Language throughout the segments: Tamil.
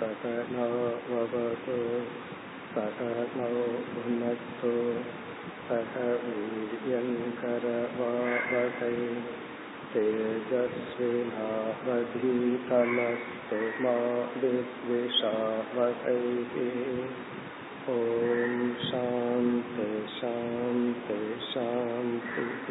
सकनो ववतु सकनो भुनक्तु सह वीर्यङ्करवावहै तेजस्विनावधीतमस्तु मा विद्विषावहैः ॐ शान्ति शान्ति शान्तिः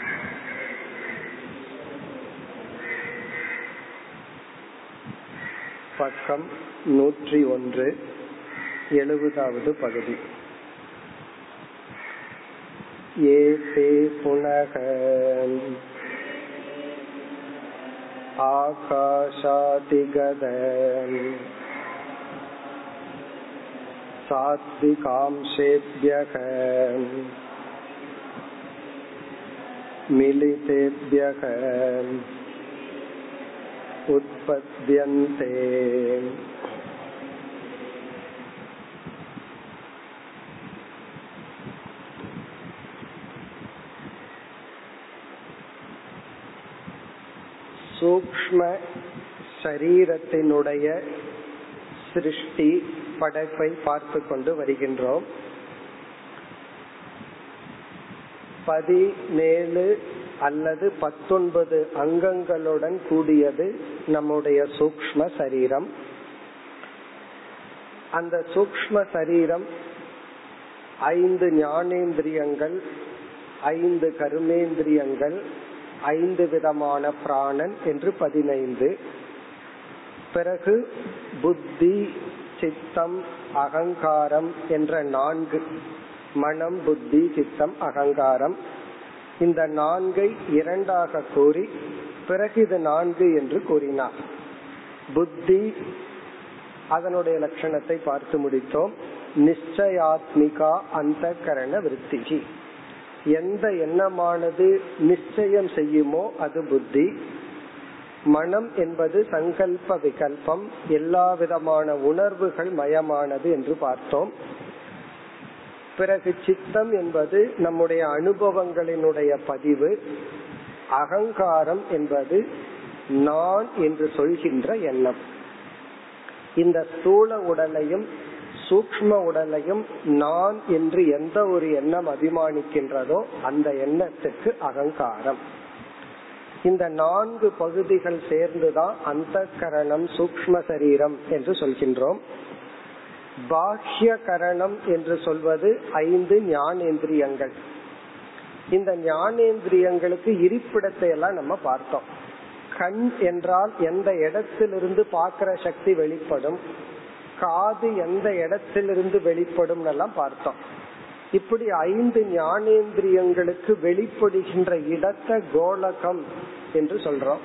பக்கம் நூற்றி ஒன்று எழுபதாவது பகுதி ஏதே புனக ஆகாஷாதிகத सात्विकांशेभ्यः मिलितेभ्यः उत्पद्यन्ते சூக்ம சரீரத்தினுடைய சிருஷ்டி படைப்பை பார்த்து கொண்டு வருகின்றோம் பதினேழு அல்லது பத்தொன்பது அங்கங்களுடன் கூடியது நம்முடைய சூக்ம சரீரம். அந்த சூக்ம சரீரம் ஐந்து ஞானேந்திரியங்கள் ஐந்து கருமேந்திரியங்கள் ஐந்து விதமான பிராணன் என்று பதினைந்து. பிறகு புத்தி சித்தம் அகங்காரம் என்ற நான்கு மனம் புத்தி சித்தம் அகங்காரம். இந்த நான்கை இரண்டாக கூறி பிறகு இது நான்கு என்று கூறினார். புத்தி அதனுடைய லட்சணத்தை பார்த்து முடித்தோம். நிச்சயாத்மிகா அந்த கரண விற்த்திகி எந்த எண்ணமானது நிச்சயம் செய்யுமோ அது புத்தி. மனம் என்பது சங்கல்ப விகல்பம். எல்லா விதமான உணர்வுகள் மயமானது என்று பார்த்தோம். பிறகு சித்தம் என்பது நம்முடைய அனுபவங்களினுடைய பதிவு. அகங்காரம் என்பது நான் என்று சொல்கின்ற எண்ணம். இந்த ஸ்தூல உடலையும் சூக்ம உடலையும் நான் என்று எந்த ஒரு எண்ணம் அபிமானிக்கின்றதோ அந்த எண்ணத்துக்கு அகங்காரம். இந்த நான்கு பகுதிகள் சேர்ந்துதான் அந்த கரணம் சூக்ம சரீரம் என்று சொல்கின்றோம். பாஹ்ய கரணம் என்று சொல்வது ஐந்து ஞானேந்திரியங்கள். இந்த ஞானேந்திரியங்களுக்கு இருப்பிடத்தை எல்லாம் நம்ம பார்த்தோம். கண் என்றால் எந்த இடத்திலிருந்து பார்க்கிற சக்தி வெளிப்படும்? காது எந்த இடத்திலிருந்து வெளிப்படும் எல்லாம் பார்த்தோம். இப்படி ஐந்து ஞானேந்திரியங்களுக்கு வெளிப்படுகின்ற இடத்த கோலகம் என்று சொல்றோம்.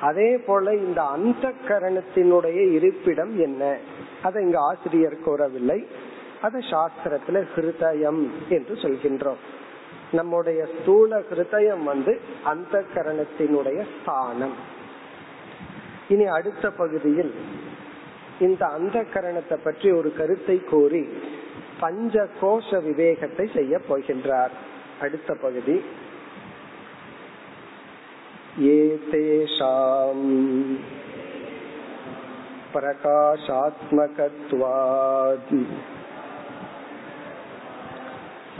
அதே போல இந்த அந்த கரணத்தினுடைய இருப்பிடம் என்ன? அதை இங்க ஆசிரியர் கூறவில்லை. அதை சாஸ்திரத்துல ஹிருதயம் என்று சொல்கின்றோம். நம்முடைய ஸ்தூல ஹிருதயம் வந்து அந்த கரணத்தினுடைய ஸ்தானம். இனி அடுத்த பகுதியில் இந்த அந்த கரணத்தை பற்றி ஒரு கருத்தை கூறி பஞ்ச கோஷ விவேகத்தை செய்ய போகின்றார். அடுத்த பகுதி. ஏதேஷாம் பிரகாஷாத்மகத்வாத்.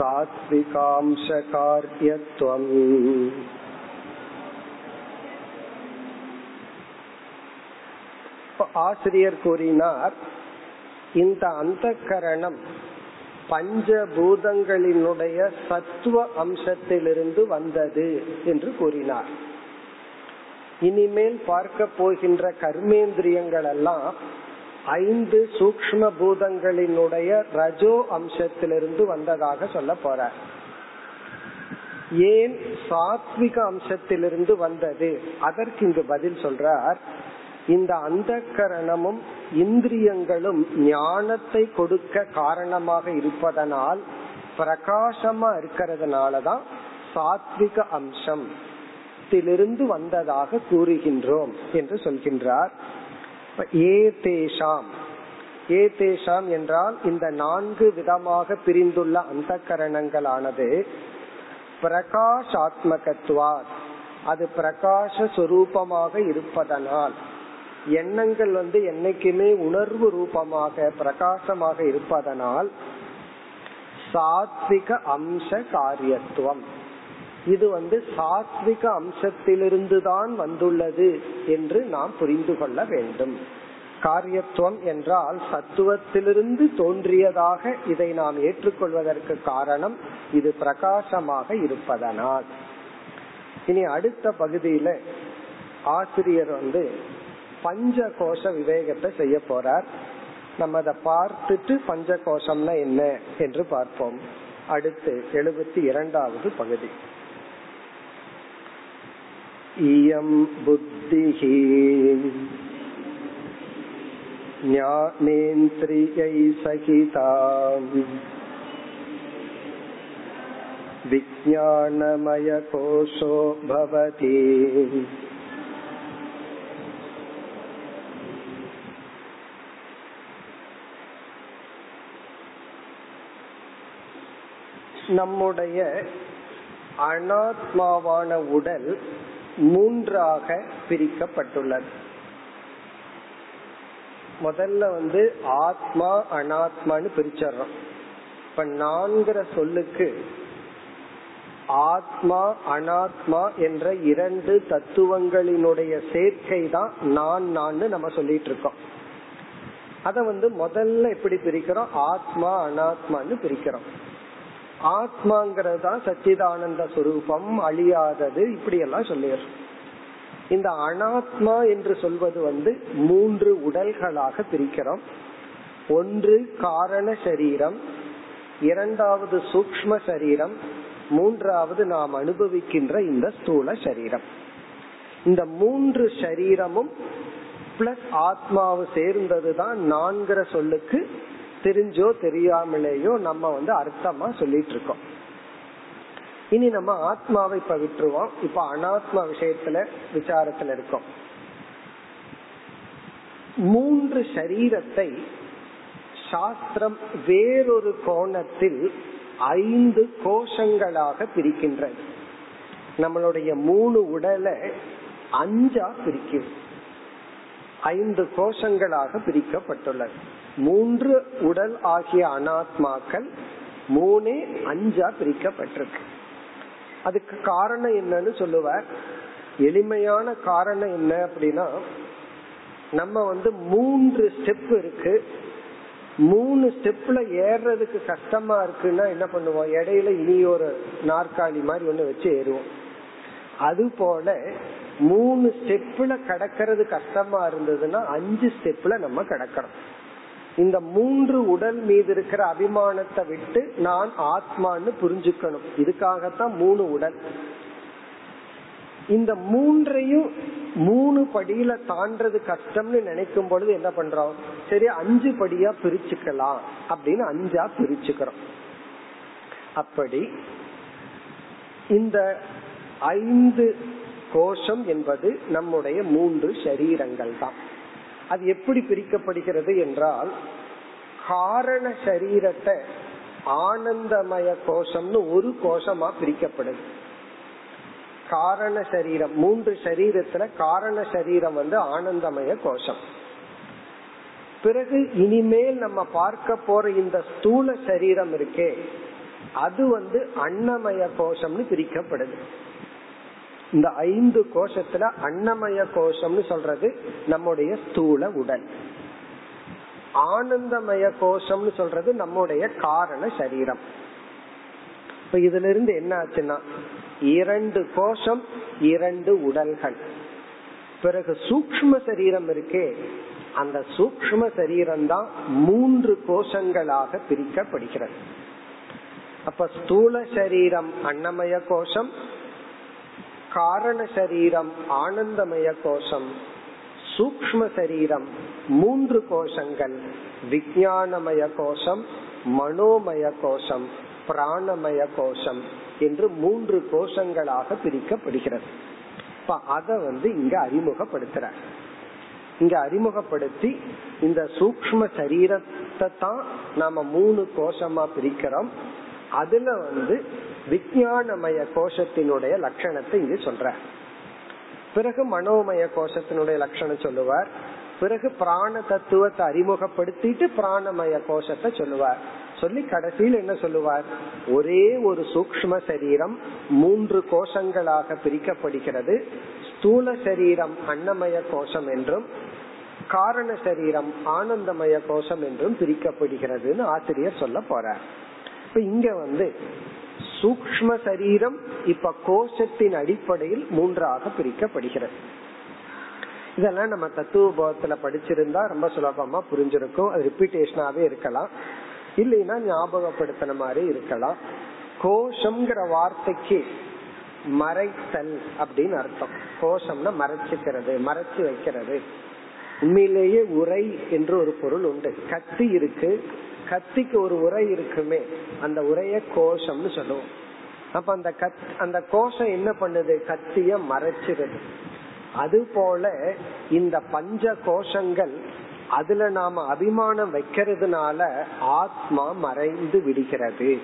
சாத்விகாம்சகாரியத்துவம் ஆசிரியர் கூறினார் இந்த அந்த கரணம் பஞ்சபூதங்களினுடைய சத்துவ அம்சத்திலிருந்து வந்தது என்று கூறினார். இனிமேல் பார்க்க போகின்ற கர்மேந்திரியங்கள் எல்லாம் ஐந்து சூக்ம பூதங்களினுடைய ரஜோ அம்சத்திலிருந்து வந்ததாக சொல்ல போறார் ஏன் சாத்விக அம்சத்திலிருந்து வந்தது? அதற்கு இங்கு பதில் சொல்றார் இந்த அந்த கரணமும் இந்திரியங்களும் ஞானத்தை கொடுக்க காரணமாக இருப்பதனால் பிரகாசமா இருக்கிறதுனாலதான் சாத்விக அம்சம். திலிருந்து வந்ததாக கூறுகின்றோம் என்று சொல்கின்றார். ஏ தேஷாம் ஏ தேஷாம் என்றால் இந்த நான்கு விதமாக பிரிந்துள்ள அந்த கரணங்களானது பிரகாஷாத்மகத்துவார். அது பிரகாஷ சுரூபமாக இருப்பதனால். எண்ணங்கள் வந்து என்னைக்குமே உணர்வு ரூபமாக பிரகாசமாக இருப்பதனால் சாத்விக அம்ச காரியத்துவம். இது வந்து சாத்விக அம்சத்திலிருந்து தான் வந்துள்ளது என்று நாம் புரிந்து கொள்ள வேண்டும். காரியத்துவம் என்றால் சத்துவத்திலிருந்து தோன்றியதாக இதை நாம் ஏற்றுக்கொள்வதற்கு காரணம் இது பிரகாசமாக இருப்பதனால். இனி அடுத்த பகுதியில ஆசிரியர் வந்து பஞ்ச கோஷ விவேகத்தை செய்ய போறார். நம்ம அதை பார்த்துட்டு பஞ்ச கோஷம்னா என்ன என்று பார்ப்போம். அடுத்து எழுபத்தி இரண்டாவது பகுதி. இயம் புத்திஹி ज्ञानेन्द्रियै सहिताम् विज्ञानमयकोशो भवति நம்முடைய அனாத்மாவான உடல் மூன்றாக பிரிக்கப்பட்டுள்ளது. முதல்ல வந்து ஆத்மா அனாத்மான்னு பிரிச்சர்றோம். இப்ப நான்கிற சொல்லுக்கு ஆத்மா அனாத்மா என்ற இரண்டு தத்துவங்களினுடைய சேர்க்கை தான் நான் நான் நம்ம சொல்லிட்டு இருக்கோம் அத வந்து முதல்ல எப்படி பிரிக்கிறோம்? ஆத்மா அனாத்மான்னு பிரிக்கிறோம். ஆத்மாங்கிறது தான் சச்சிதானந்த சுரூபம் அழியாதது இப்படி எல்லாம் சொல்லிடுறோம் இந்த அனாத்மா என்று சொல்வது வந்து மூன்று உடல்களாக பிரிக்கிறோம். ஒன்று காரண சரீரம் இரண்டாவது சூக்ம சரீரம் மூன்றாவது நாம் அனுபவிக்கின்ற இந்த ஸ்தூல சரீரம். இந்த மூன்று சரீரமும் பிளஸ் சேர்ந்தது சேர்ந்ததுதான் நான்கிற சொல்லுக்கு தெரிஞ்சோ தெரியாமலேயோ நம்ம வந்து அர்த்தமா சொல்லிட்டு இருக்கோம் இனி நம்ம ஆத்மாவை இப்ப விட்டுருவோம். இப்ப அனாத்மா விஷயத்துல விசாரத்துல இருக்கோம். மூன்று சரீரத்தை சாஸ்திரம் வேறொரு கோணத்தில் ஐந்து கோஷங்களாக பிரிக்கின்றது. நம்மளுடைய மூணு உடலை அஞ்சா பிரிக்கும் ஐந்து கோஷங்களாக பிரிக்கப்பட்டுள்ளது. மூன்று உடல் ஆகிய அனாத்மாக்கள் மூணே அஞ்சா பிரிக்கப்பட்டிருக்கு. அதுக்கு காரணம் என்னன்னு சொல்லுவார். எளிமையான காரணம் என்ன அப்படின்னா நம்ம வந்து மூன்று ஸ்டெப் இருக்கு. மூணு ஸ்டெப்ல ஏறுறதுக்கு கஷ்டமா இருக்குன்னா என்ன பண்ணுவோம்? இடையில இனி ஒரு நாற்காலி மாதிரி ஒண்ணு வச்சு ஏறுவோம். அது போல மூணு ஸ்டெப்ல கடக்கிறது கஷ்டமா இருந்ததுன்னா அஞ்சு ஸ்டெப்ல நம்ம கடக்கிறோம். இந்த மூன்று உடல் மீது இருக்கிற அபிமானத்தை விட்டு நான் ஆத்மான்னு புரிஞ்சுக்கணும். இதுக்காகத்தான் மூணு உடல். இந்த மூன்றையும் மூணு படியில தாண்டது கஷ்டம்னு நினைக்கும் பொழுது என்ன பண்றோம்? சரி அஞ்சு படியா பிரிச்சுக்கலாம் அப்படின்னு அஞ்சா பிரிச்சுக்கிறோம். அப்படி இந்த ஐந்து கோஷம் என்பது நம்முடைய மூன்று சரீரங்கள் தான் அது எப்படி பிரிக்கப்படுகிறது என்றால் காரண சரீரத்தை ஆனந்தமய கோஷம்னு ஒரு கோஷமா பிரிக்கப்படுது. காரண சரீரம் மூன்று சரீரத்துல காரண சரீரம் வந்து ஆனந்தமய கோஷம். பிறகு இனிமேல் நம்ம பார்க்க போற இந்த ஸ்தூல சரீரம் இருக்கே அது வந்து அன்னமய கோஷம்னு பிரிக்கப்படுது. இந்த ஐந்து கோஷத்துல அன்னமய கோஷம்னு சொல்றது நம்முடைய ஸ்தூல உடல். ஆனந்தமய கோஷம்னு சொல்றது நம்முடைய காரண சரீரம். இப்ப இதுல இருந்து என்ன ஆச்சுன்னா இரண்டு கோஷம் இரண்டு உடல்கள். பிறகு சூக்ம சரீரம் இருக்கே அந்த சூக்ம சரீரம் தான் மூன்று கோஷங்களாக பிரிக்கப்படுகிறது. அப்ப ஸ்தூல சரீரம் அன்னமய கோஷம் காரண சரீரம் ஆனந்தமய கோஷம் சூக்ம சரீரம் மூன்று கோஷங்கள். விஞ்ஞானமய கோஷம் மனோமய கோஷம் பிராணமய கோஷம் என்று மூன்று கோஷங்களாக பிரிக்கப்படுகிறது. இப்ப அத வந்து இங்க அறிமுகப்படுத்துற இங்க அறிமுகப்படுத்தி இந்த சூக்ம சரீரத்தை தான் நாம மூணு கோஷமா பிரிக்கிறோம். அதுல வந்து விஞ்ஞானமய கோஷத்தினுடைய லட்சணத்தை இங்கு சொல்ற பிறகு மனோமய கோஷத்தினுடைய லட்சணம் சொல்லுவார். பிறகு பிராண தத்துவத்தை அறிமுகப்படுத்திட்டு பிராணமய கோஷத்தை சொல்லுவார். சொல்லி கடைசியில் என்ன சொல்லுவார்? ஒரே ஒரு சூக்ம சரீரம் மூன்று கோஷங்களாக பிரிக்கப்படுகிறது. ஸ்தூல சரீரம் அன்னமய கோஷம் என்றும் காரண சரீரம் ஆனந்தமய கோஷம் என்றும் பிரிக்கப்படுகிறதுன்னு ஆசிரியர் சொல்ல போறார். இப்ப இங்க வந்து சூக்ம சரீரம் இப்ப கோஷத்தின் அடிப்படையில் மூன்றாக பிரிக்கப்படுகிறது. இதெல்லாம் நம்ம தத்துவபோதத்துல படிச்சிருந்தா ரொம்ப சுலபமா புரிஞ்சிருக்கும். அது ரிப்பீட்டேஷனாவே இருக்கலாம். இல்லைன்னா ஞாபகப்படுத்தின மாதிரி இருக்கலாம். கோஷம்ங்கிற வார்த்தைக்கு மறைத்தல் அப்படின்னு அர்த்தம். கோஷம்னா மறைச்சுக்கிறது மறைச்சு வைக்கிறது. உண்மையிலேயே உரை என்று ஒரு பொருள் உண்டு. கத்தி இருக்கு கத்திக்கு ஒரு உரை இருக்குமே அந்த உரைய கோஷம்னு சொல்லுவோம். அப்ப அந்த கத் அந்த கோஷம் என்ன பண்ணுது? கத்திய மறைச்சிருது. அது போல இந்த பஞ்ச கோஷங்கள் அதுல நாம அபிமானம் வைக்கிறதுனால ஆத்மா மறைந்து விடுகிறது.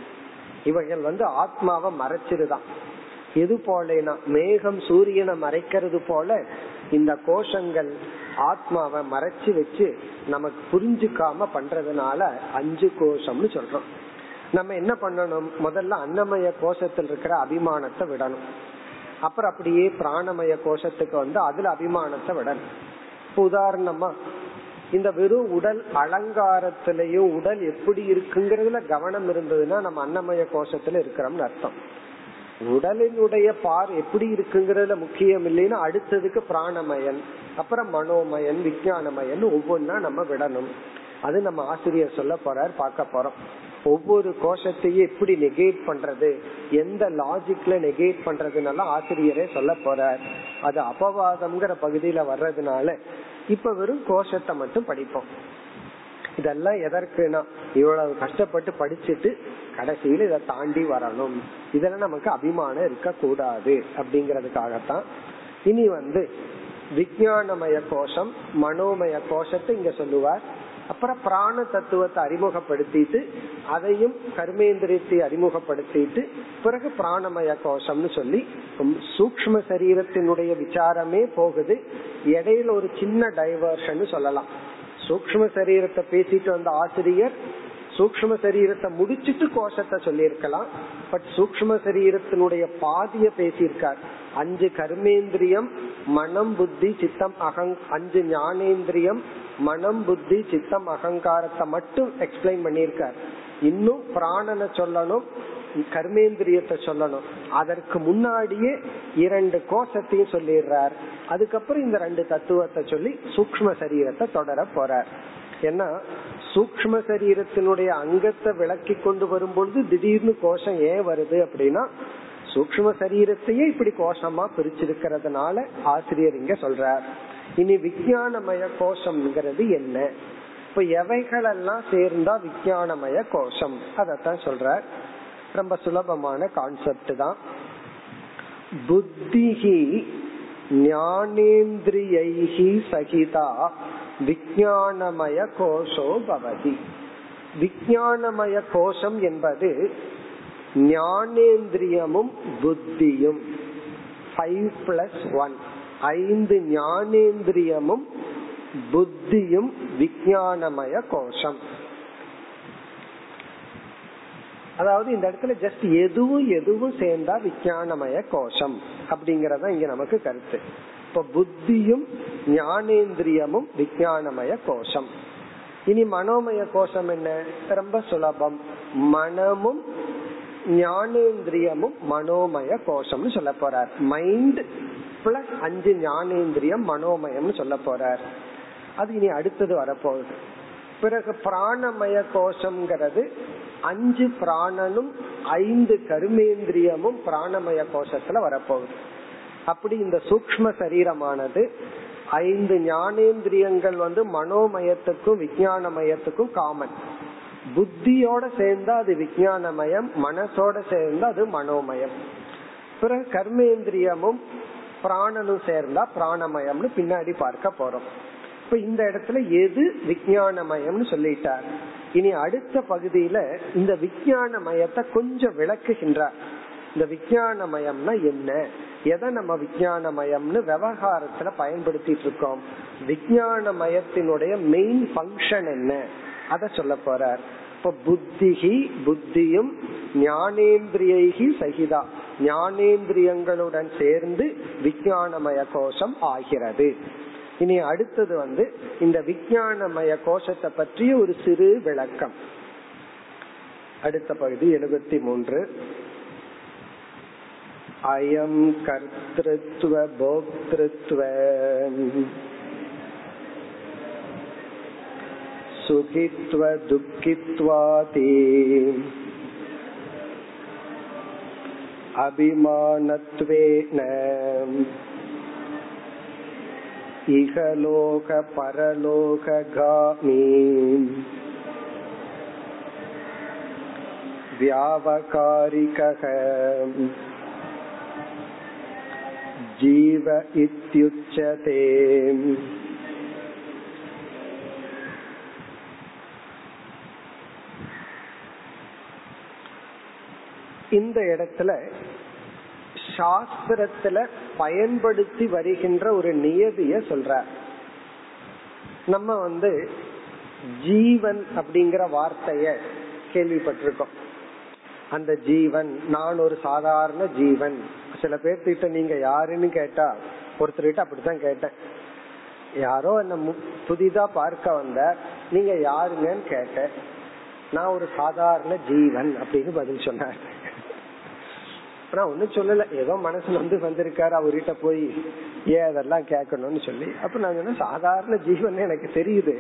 இவைகள் வந்து ஆத்மாவை மறைச்சிருதான். எது போலனா மேகம் சூரியனை மறைக்கிறது போல இந்த கோஷங்கள் ஆத்மாவை மறைச்சு வச்சு நமக்கு புரிஞ்சுக்காம பண்றதுனால அஞ்சு கோஷம்னு சொல்றோம். நம்ம என்ன பண்ணணும்? முதல்ல அன்னமய கோஷத்தில் இருக்கிற அபிமானத்தை விடணும். அப்புறம் அப்படியே பிராணமய கோஷத்துக்கு வந்து அதுல அபிமானத்தை விடணும். இப்ப உதாரணமா இந்த வெறும் உடல் அலங்காரத்திலயும் உடல் எப்படி இருக்குங்கிறதுல கவனம் இருந்ததுன்னா நம்ம அன்னமய கோஷத்துல இருக்கிறோம்னு அர்த்தம். உடலினுடைய பார் எப்படி இருக்குங்கிறதுல முக்கியம் இல்லைன்னா அடுத்ததுக்கு பிராணமயன் அப்புறம் மனோமயன் விஜயானமயன் ஒவ்வொன்னா நம்ம விடணும். அது நம்ம ஆசிரியர் சொல்ல போறார் பார்க்க போறோம். ஒவ்வொரு கோஷத்தையும் எப்படி நெகேட் பண்றது எந்த லாஜிக்ல நெகேட் பண்றதுனால ஆசிரியரே சொல்ல போறார். அது அபவாதம்ங்கிற பகுதியில வர்றதுனால இப்ப வெறும் கோஷத்தை மட்டும் படிப்போம். இதெல்லாம் எதற்குனா இவ்வளவு கஷ்டப்பட்டு படிச்சுட்டு கடைசியில இதை தாண்டி வரணும். இதுல நமக்கு அபிமானம் இருக்க கூடாது அப்படிங்கறதுக்காகத்தான். இனி வந்து விஜயானமய கோஷம் மனோமய கோஷத்தை இங்க சொல்லுவார். அப்புறம் பிராண தத்துவத்தை அறிமுகப்படுத்திட்டு அதையும் கர்மேந்திரியத்தை அறிமுகப்படுத்திட்டு பிறகு பிராணமய கோஷம்னு சொல்லி சூக்ம சரீரத்தினுடைய விசாரமே போகுது. இடையில ஒரு சின்ன டைவர்ஷன் சொல்லலாம். சூக்ம சரீரத்தை பேசிட்டு வந்த ஆசிரியர் சூக்ம சரீரத்தை முடிச்சிட்டு கோஷத்தை சொல்லியிருக்கலாம். பட் சூக்ம சரீரத்தினுடைய பாதிய பேசியிருக்கார். அஞ்சு கர்மேந்திரியம் மனம் புத்தி சித்தம் அகங் அஞ்சு ஞானேந்திரியம் மனம் புத்தி சித்தம் அகங்காரத்தை மட்டும் எக்ஸ்பிளைன் பண்ணியிருக்கார். இன்னும் பிராணனை சொல்லணும் கர்மேந்திரியத்தை சொல்லணும். அதற்கு முன்னாடியே இரண்டு கோஷத்தையும் சொல்லிடுறார். அதுக்கப்புறம் இந்த ரெண்டு தத்துவத்தை சொல்லி சூக்ம சரீரத்தை தொடர போறார். ஏன்னா சூக்ம சரீரத்தினுடைய அங்கத்தை விளக்கி கொண்டு வரும்பொழுது திடீர்னு கோஷம் ஏன் வருது அப்படின்னா சூக்ம சரீரத்தையே இப்படி கோஷமா பிரிச்சிருக்கிறதுனால ஆசிரியர் இங்க சொல்றார். இனி விஞ்ஞானமய கோஷம்ங்கிறது என்ன? இப்ப எவைகளெல்லாம் சேர்ந்தா விஞ்ஞானமய கோஷம்? அதத்தான் சொல்றார். ரொம்ப சுலபமான கான்செப்ட் தான். புத்திகி ஞானேந்திரியைஹி சகிதா விஞ்ஞானமய கோஷோ பவதி. விஞ்ஞானமய கோஷம் என்பது ஞானேந்திரியமும் புத்தியும். ஃபைவ் பிளஸ் ஒன் ஐந்து ஞானேந்திரியமும் புத்தியும் விஞ்ஞானமய கோஷம் அதாவது இந்த இடத்துல ஜஸ்ட் எதுவும் எதுவும் சேர்ந்தா விஞ்ஞானமய கோஷம் அப்படிங்கறத இங்க நமக்கு கருத்து. இப்ப புத்தியும் ஞானேந்திரியமும் விஞ்ஞானமய கோஷம். இனி மனோமய கோஷம் என்ன? ரொம்ப சுலபம். மனமும் ஞானேந்திரியமும் மனோமய கோஷம்னு சொல்ல போறார். மைண்ட் பிளஸ் அஞ்சு ஞானேந்திரியம் மனோமயம்னு சொல்ல போறார். அது இனி அடுத்தது வரப்போகுது. பிறகு பிராணமய கோஷம்ங்கிறது அஞ்சு பிராணனும் ஐந்து கருமேந்திரியமும் பிராணமய கோஷத்துல வரப்போகுது. அப்படி இந்த சூக்ம சரீரமானது ஐந்து ஞானேந்திரியங்கள் வந்து மனோமயத்துக்கும் விஜயானமயத்துக்கும் காமன் புத்தியோட சேர்ந்தா அது விஞ்ஞானமயம் மனசோட சேர்ந்தா அது மனோமயம். பிறகு கர்மேந்திரியமும் பிராணனும் சேர்ந்தா பிராணமயம்னு பின்னாடி பார்க்க போறோம். இப்ப இந்த இடத்துல எது விஜயானமயம்னு சொல்லிட்டார். இனி அடுத்த பகுதியில இந்த விஜயானமயத்தை கொஞ்சம் விளக்குகின்றார். இந்த விஜயானமயம்னா என்ன? எதை நம்ம விஜயானமயம்னு விவகாரத்துல பயன்படுத்திட்டு இருக்கோம்? விஜயானமயத்தினுடைய மெயின் ஃபங்க்ஷன் என்ன? அத சொல்ல போறார். இப்ப புத்திகி புத்தியும் ஞானேந்திரியைகி சகிதா. ஞானேந்திரியங்களுடன் சேர்ந்து விஞ்ஞானமய கோஷம் ஆகிறது. இனி அடுத்தது வந்து இந்த விஞ்ஞானமய கோஷத்தை பற்றிய ஒரு சிறு விளக்கம். அடுத்த பகுதி எழுபத்தி மூன்று. அயம் கர்த்திருவ போக்திருத்துவ. சுகித்வ துக்கித்வாதி. அபிமானத்வேன. இகலோக பரலோகாமி व्यावकारिकः जीव इत्युच्यते இந்த இடத்துல சாஸ்திரத்துல பயன்படுத்தி வருகின்ற ஒரு நியதிய சொல்ற. நம்ம வந்து ஜீவன் அப்படிங்கிற வார்த்தைய கேள்விப்பட்டிருக்கோம். அந்த ஜீவன் நான் ஒரு சாதாரண ஜீவன். சில பேர்த்திட்ட நீங்க யாருன்னு கேட்டா ஒருத்தர்கிட்ட அப்படித்தான் கேட்டேன். யாரோ என்ன புதிதா பார்க்க வந்த நீங்க யாருங்கன்னு கேட்டேன். நான் ஒரு சாதாரண ஜீவன் அப்படின்னு பதில் சொன்னார். நான் ஒன்னும் சொல்லல. ஏதோ மனசுல வந்து வந்திருக்காரு. அவர்கிட்ட போய் ஏன் அதெல்லாம் கேட்கணும்னு சொல்லி? அப்ப நான் சொன்ன சாதாரண ஜீவன் எனக்கு தெரியுது.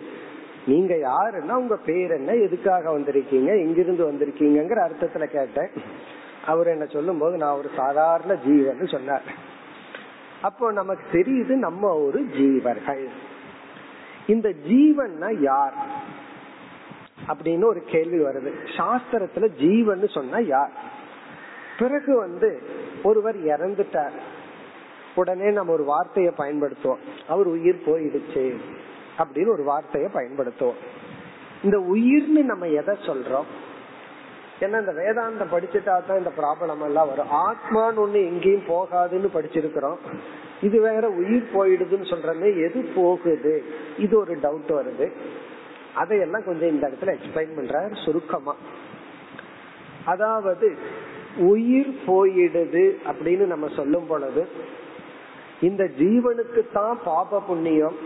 நீங்க யாருன்னா உங்க பேர் என்ன எதுக்காக வந்திருக்கீங்க எங்கிருந்து வந்திருக்கீங்கிற அர்த்தத்துல கேட்டேன். அவர் என்ன சொல்லும் போது நான் ஒரு சாதாரண ஜீவன் சொன்னார். அப்போ நமக்கு தெரியுது நம்ம ஒரு ஜீவர்கள். இந்த ஜீவன்னா யார்? அப்படின்னு ஒரு கேள்வி வருது. சாஸ்திரத்துல ஜீவன் சொன்னா யார்? பிறகு வந்து ஒருவர் இறந்துட்டார். உடனே நம்ம ஒரு வார்த்தையை பயன்படுத்துவோம். அவர் உயிர் போயிடுச்சு அப்படின்னு ஒரு வார்த்தையை பயன்படுத்துவோம். இந்த உயிர்னு நம்ம எதை சொல்றோம்? ஏன்னா இந்த வேதாந்தம் படிச்சுட்டா தான் இந்த ப்ராப்ளம் எல்லாம் வரும். ஆத்மான்னு ஒண்ணு எங்கேயும் போகாதுன்னு படிச்சிருக்கிறோம். இது வேற உயிர் போயிடுதுன்னு சொல்றமே எது போகுது? இது ஒரு டவுட் வருது. அதையெல்லாம் கொஞ்சம் இந்த இடத்துல எக்ஸ்பிளைன் பண்ற சுருக்கமா. அதாவது உயிர் போயிடுது அப்படின்னு நம்ம சொல்லும் பொழுது இந்த ஜீவனுக்கு தான் பாப புண்ணியம்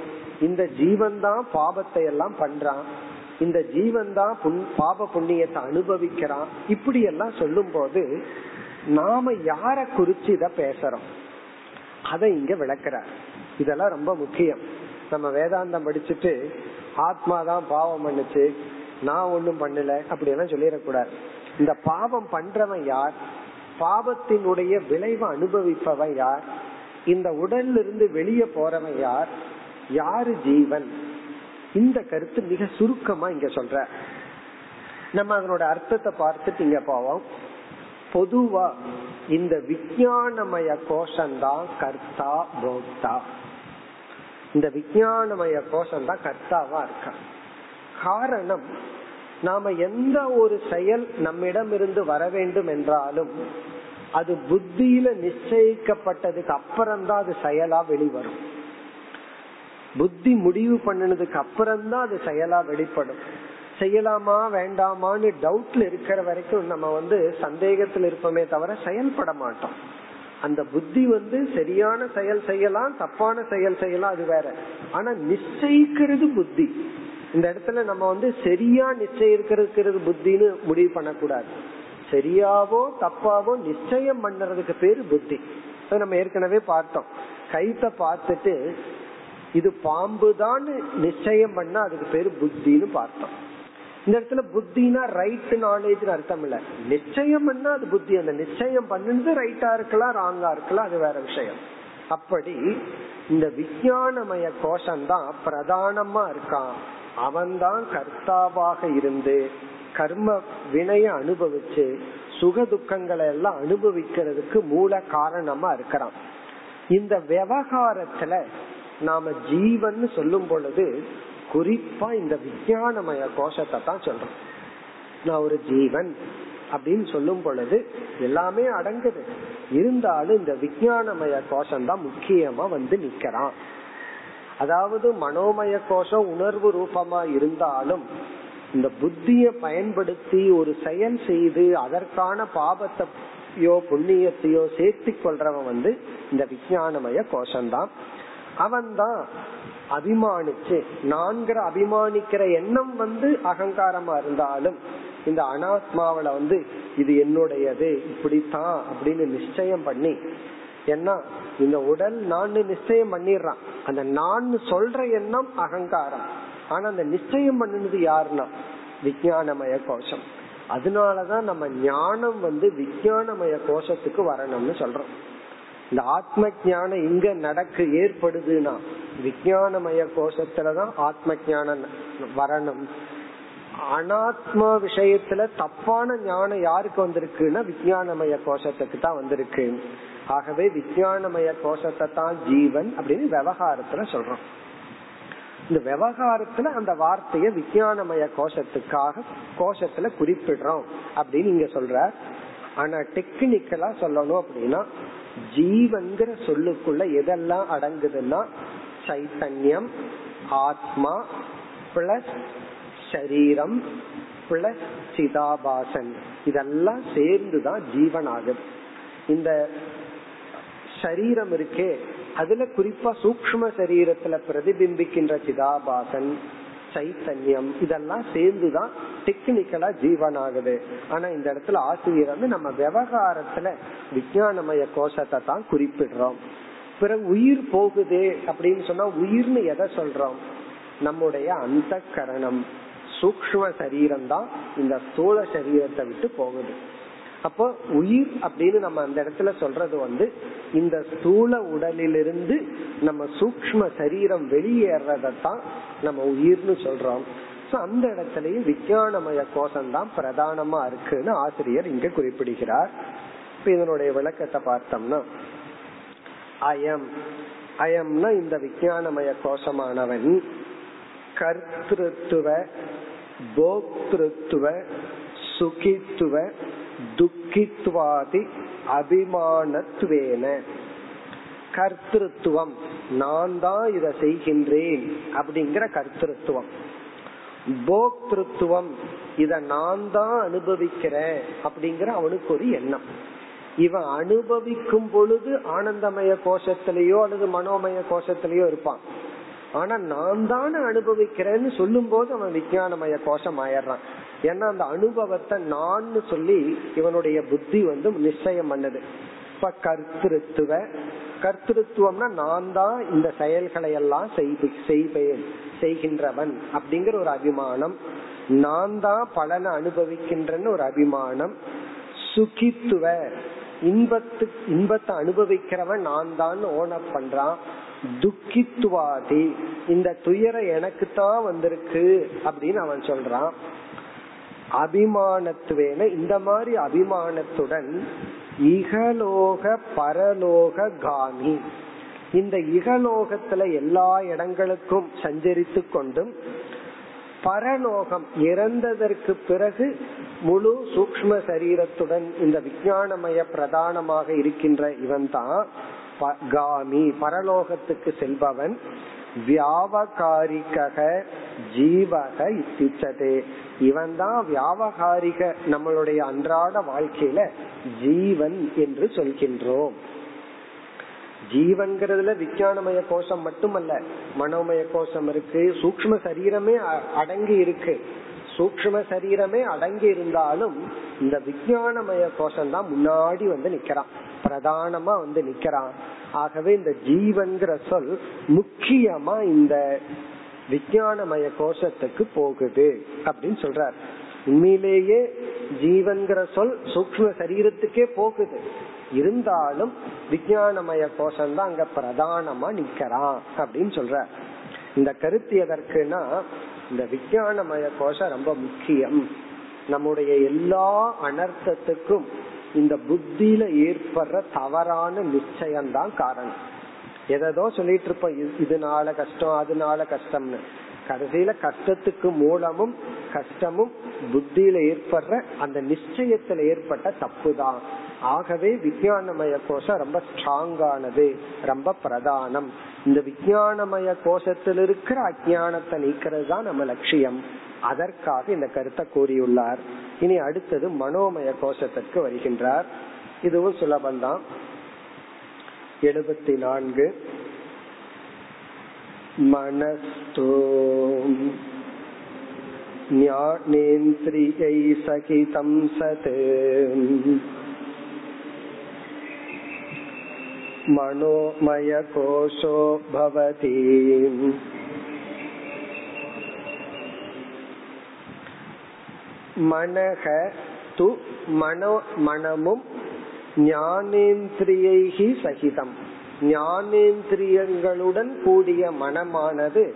இந்த ஜீவன் தான் பாபத்தை எல்லாம் பண்றான் இந்த ஜீவன் தான் பாப புண்ணியத்தை அனுபவிக்கிறான் இப்படி எல்லாம் சொல்லும் போது நாம யார குறிச்சு இத பேசுறோம்? அதை இங்க விளக்குறார். இதெல்லாம் ரொம்ப முக்கியம். நம்ம வேதாந்தம் படிச்சுட்டு ஆத்மா தான் பாவம் பண்ணுச்சு நான் ஒன்னும் பண்ணல அப்படி எல்லாம் சொல்லிடக்கூடாது. இந்த பாவம் பண்றவன் யார்? பாவத்தினுடைய விளைவை அனுபவிப்பவன் யார்? இந்த உடல்ல இருந்து வெளியே போறவன் யார்? யாரு ஜீவன்? இந்த கருத்து மிக சுருக்கமா இங்க சொல்ற. நம்ம அதனோட அர்த்தத்தை பார்த்துட்டு இங்க போவோம். பொதுவா இந்த விஜயானமய கோஷம்தான் கர்த்தா போக்தா இந்த விஜயானமய கோஷம் தான் கர்த்தாவா இருக்க காரணம் நாம எந்த ஒரு செயல் நம்மிடம் இருந்து வர வேண்டும் என்றாலும் அது புத்தியில நிச்சயிக்கப்பட்டதுக்கு அப்புறம்தான் அது செயலா வெளிவரும். புத்தி முடிவு பண்ணினதுக்கு அப்புறம்தான் அது செயலா வெளிப்படும். செய்யலாமா வேண்டாமான்னு டவுட்ல இருக்கிற வரைக்கும் நம்ம வந்து சந்தேகத்தில் இருப்போமே தவிர செயல்பட மாட்டோம். அந்த புத்தி வந்து சரியான செயல் செய்யலாம் தப்பான செயல் செய்யலாம் அது வேற. ஆனா நிச்சயிக்கிறது புத்தி. இந்த இடத்துல நம்ம வந்து சரியா நிச்சயிருக்கிறது புத்தின்னு முடிவு பண்ணக்கூடாது. சரியாவோ தப்பாவோ நிச்சயம் பண்றதுக்கு பேரு புத்தி. நம்ம ஏற்கனவே பார்த்தோம். கைத்த பார்த்துட்டு இது பாம்பு தான் நிச்சயம் பண்ணா அதுக்கு பேரு புத்தின்னு பார்த்தோம். இந்த இடத்துல புத்தினா ரைட் நாலேஜ் அர்த்தம் இல்ல. நிச்சயம் பண்ணா அது புத்தி. அந்த நிச்சயம் பண்ணுறது ரைட்டா இருக்கலாம் ராங்கா இருக்கலாம் அது வேற விஷயம். அப்படி இந்த விஞ்ஞானமய கோஷம் தான் பிரதானமா இருக்கான் அவன்தான் கர்த்தாவாக இருந்து. கர்ம வினைய அனுபவிச்சு சுக துக்கங்களை எல்லாம் அனுபவிக்கிறதுக்கு மூல காரணமா இருக்கிறான். இந்த விவகாரத்துல நாம ஜீவன் சொல்லும் பொழுது குறிப்பா இந்த விஞ்ஞானமய கோஷத்தை தான் சொல்றோம். நான் ஒரு ஜீவன் அப்படின்னு சொல்லும் பொழுது எல்லாமே அடங்குது. இருந்தாலும் இந்த விஞ்ஞானமய கோஷம் தான் முக்கியமா வந்து நிக்கிறான். அதாவது மனோமய கோஷம் உணர்வு ரூபமா இருந்தாலும் இந்த புத்திய பயன்படுத்தி ஒரு செயல் செய்து அதற்கான பாபத்தையோ புண்ணியத்தையோ சேர்த்து கொள்றவன் வந்து இந்த விஞ்ஞானமய கோஷம்தான் அவன் தான் அபிமானிச்சு நான்கிற அபிமானிக்கிற எண்ணம் வந்து அகங்காரமா இருந்தாலும் இந்த அனாத்மாவில வந்து இது என்னுடையது இப்படித்தான் அப்படின்னு நிச்சயம் பண்ணி ஏன்னா இந்த உடல் நான் நிச்சயம் பண்ணிடுறான். அந்த நான் சொல்ற எண்ணம் அகங்காரம். ஆனா அந்த நிச்சயம் பண்ணினது யாருன்னா? விஜயானமய கோஷம். அதனாலதான் நம்ம ஞானம் வந்து விஜயானமய கோஷத்துக்கு வரணும்னு சொல்றோம். இந்த ஆத்ம ஞானம் இங்க நடக்கு ஏற்படுதுன்னா விஜயானமய கோஷத்துலதான் ஆத்ம ஞானம் வரணும். அனாத்மா விஷயத்துல தப்பான ஞானம் யாருக்கு வந்திருக்குன்னா விஜயானமய கோஷத்துக்கு தான் வந்திருக்கு. ஆகவே விஜயானமய கோஷத்தை தான் ஜீவன் அப்படின்னு விவகாரத்துல சொல்றோம். இந்த விவகாரத்துல அந்த வார்த்தைய விஜயானமய கோஷத்துக்காக கோஷத்துல குறிப்பிடுறோம் அப்படின்னு நீங்க சொல்ற. ஆனா டெக்னிக்கலா சொல்லணும் அப்படின்னா ஜீவன்கிற சொல்லுக்குள்ள எதெல்லாம் அடங்குதுன்னா சைத்தன்யம் ஆத்மா பிளஸ் சரீரம் பிளஸ் சிதாபாசன். இதெல்லாம் சேர்ந்துதான் ஜீவன் ஆகுது இந்த சரீரம் இருக்கே அதுல குறிப்பா சூக்ம சரீரத்துல பிரதிபிம்பிக்கின்ற சிதாபாசன் சைத்தன்யம் இதெல்லாம் சேர்ந்துதான் டெக்னிக்கலா ஜீவன் ஆகுது ஆனா இந்த இடத்துல ஆசிரியர் வந்து நம்ம விவகாரத்துல விஞ்ஞானமய கோஷத்தை தான் குறிப்பிடுறோம். பிறகு உயிர் போகுது அப்படின்னு சொன்னா உயிர்னு எதை சொல்றோம்? நம்முடைய அந்த கரணம் சூக்ம சரீரம் தான் இந்த ஸ்தூல சரீரத்தை விட்டு போகுது. அப்போ உயிர் அப்படின்னு நம்ம அந்த இடத்துல சொல்றது வந்து இந்த ஸ்தூல உடலிலிருந்து நம்ம சூக்ம சரீரம் வெளியேறதான் நம்ம உயிர்னு சொல்றோம். அந்த இடத்துலயும் விஞ்ஞானமய கோஷம் தான் பிரதானமா இருக்குன்னு ஆசிரியர் இங்க குறிப்பிடுகிறார். இப்ப இதனுடைய விளக்கத்தை பார்த்தோம்னா அயம். அயம்னா இந்த விஞ்ஞானமய கோஷமானவன் கர்த்திருத்துவ போக்திருத்துவ சுகித்துவ துக்கித்வாதி அபிமானத்துவேன. கர்த்தத்துவம் நான் தான் இத செய்கின்றேன் அப்படிங்கிற கர்த்தத்துவம் போக்திருத்துவம். இத நான் தான் அனுபவிக்கிறேன் அப்படிங்கிற அவனுக்கு ஒரு எண்ணம். இவன் அனுபவிக்கும் பொழுது ஆனந்தமய கோஷத்திலேயோ அல்லது மனோமய கோஷத்திலேயோ இருப்பான். ஆனா நான் தானே அனுபவிக்கிறேன்னு சொல்லும் போது அவன் விஞ்ஞானமய கோஷம் ஆயிடுறான். ஏன்னா அந்த அனுபவத்தை நான் சொல்லி இவனுடைய புத்தி வந்து நிச்சயம் பண்ணுது. இப்ப கர்த்திருத்துவ கர்த்திருத்துவம்னா நான் தான் இந்த செயல்களை எல்லாம் செய்வேன் செய்கின்றவன் அப்படிங்கிற ஒரு அபிமானம். நான் தான் பலனை அனுபவிக்கின்றன்னு ஒரு அபிமானம். சுகித்துவ இன்பத்து இன்பத்தை அனுபவிக்கிறவன் நான் தான் ஓனப் பண்றான். துக்கித்துவாதி. இந்த துயரம் எனக்கு தான் வந்திருக்கு அப்படின்னு அவன் சொல்றான். அபிமானத்துவேன இந்த மாதிரி அபிமானத்துடன் இகலோக பரலோக காமி. இந்த இகலோகத்துல எல்லா இடங்களுக்கும் சஞ்சரித்து கொண்டும் பரலோகம் இறந்ததற்கு பிறகு முழு சூக்ம சரீரத்துடன் இந்த விஞ்ஞானமய பிரதானமாக இருக்கின்ற இவன் தான் காமி பரலோகத்துக்கு செல்பவன் வியாபகாரிக ஜீவக இத்திச்சதே. இவன் தான் வியாபகாரிக நம்மளுடைய அன்றாட வாழ்க்கையில ஜீவன் என்று சொல்கின்றோம். ஜீவன்கிறதுல விஞ்ஞானமய கோஷம் மட்டுமல்ல மனோமய கோஷம் இருக்கு சூக்ம சரீரமே அடங்கி இருக்கு. சூக்ம சரீரமே அடங்கி இருந்தாலும் இந்த விஞ்ஞானமய கோஷம் தான் முன்னாடி வந்து நிக்கிறான். பிரதானமா வந்து நிக்கிறான். ஆகவே இந்த ஜீவன்கிற சொல் முக்கியமா இந்த விஞ்ஞானமய கோஷத்துக்கு போகுது அப்படின்னு சொல்றார். உண்மையிலேயே ஜீவன்கிற சொல் சூக்ம சரீரத்துக்கே போகுது. இருந்தாலும் விஞ்ஞானமய கோஷம் தான் அங்க பிரதானமா நிக்கிறான் அப்படின்னு சொல்ற இந்த கருத்து எதற்குனா இந்த விஞ்ஞானமய கோஷம் ரொம்ப முக்கியம். நம்முடைய எல்லா அனர்த்தத்துக்கும் இந்த புத்தியில ஏற்படுற தவறான நிச்சயம்தான் காரணம். எதோ சொல்லிட்டு இருப்போம் இதனால கஷ்டம் அதனால கஷ்டம்னு. கடைசியில கஷ்டத்துக்கு மூலமும் கஷ்டமும் புத்தியில ஏற்படுற அந்த நிச்சயத்துல ஏற்பட்ட தப்பு தான் ஆகவே விஞ்ஞானமய கோஷம் ரொம்ப ஸ்ட்ராங்கானது ரொம்ப பிரதானம். இந்த விஞ்ஞானமய கோஷத்தில் இருக்கிற அஜானத்தை நீக்கிறது தான் நம்ம லட்சியம். அதற்காக இந்த கருத்தை கூறியுள்ளார். இனி அடுத்தது மனோமய கோஷத்திற்கு வருகின்றார் இதுவும் சுலபந்தான் எழுபத்தி நான்கு मनस्तो ज्ञानेन्द्रियै सहितं सत् मनोमयकोशो भवति மனக து மனோ மனமும் ஞானேந்திரியைகி சகிதம். ஞானேந்திரியங்களுடன் கூடிய மனமானது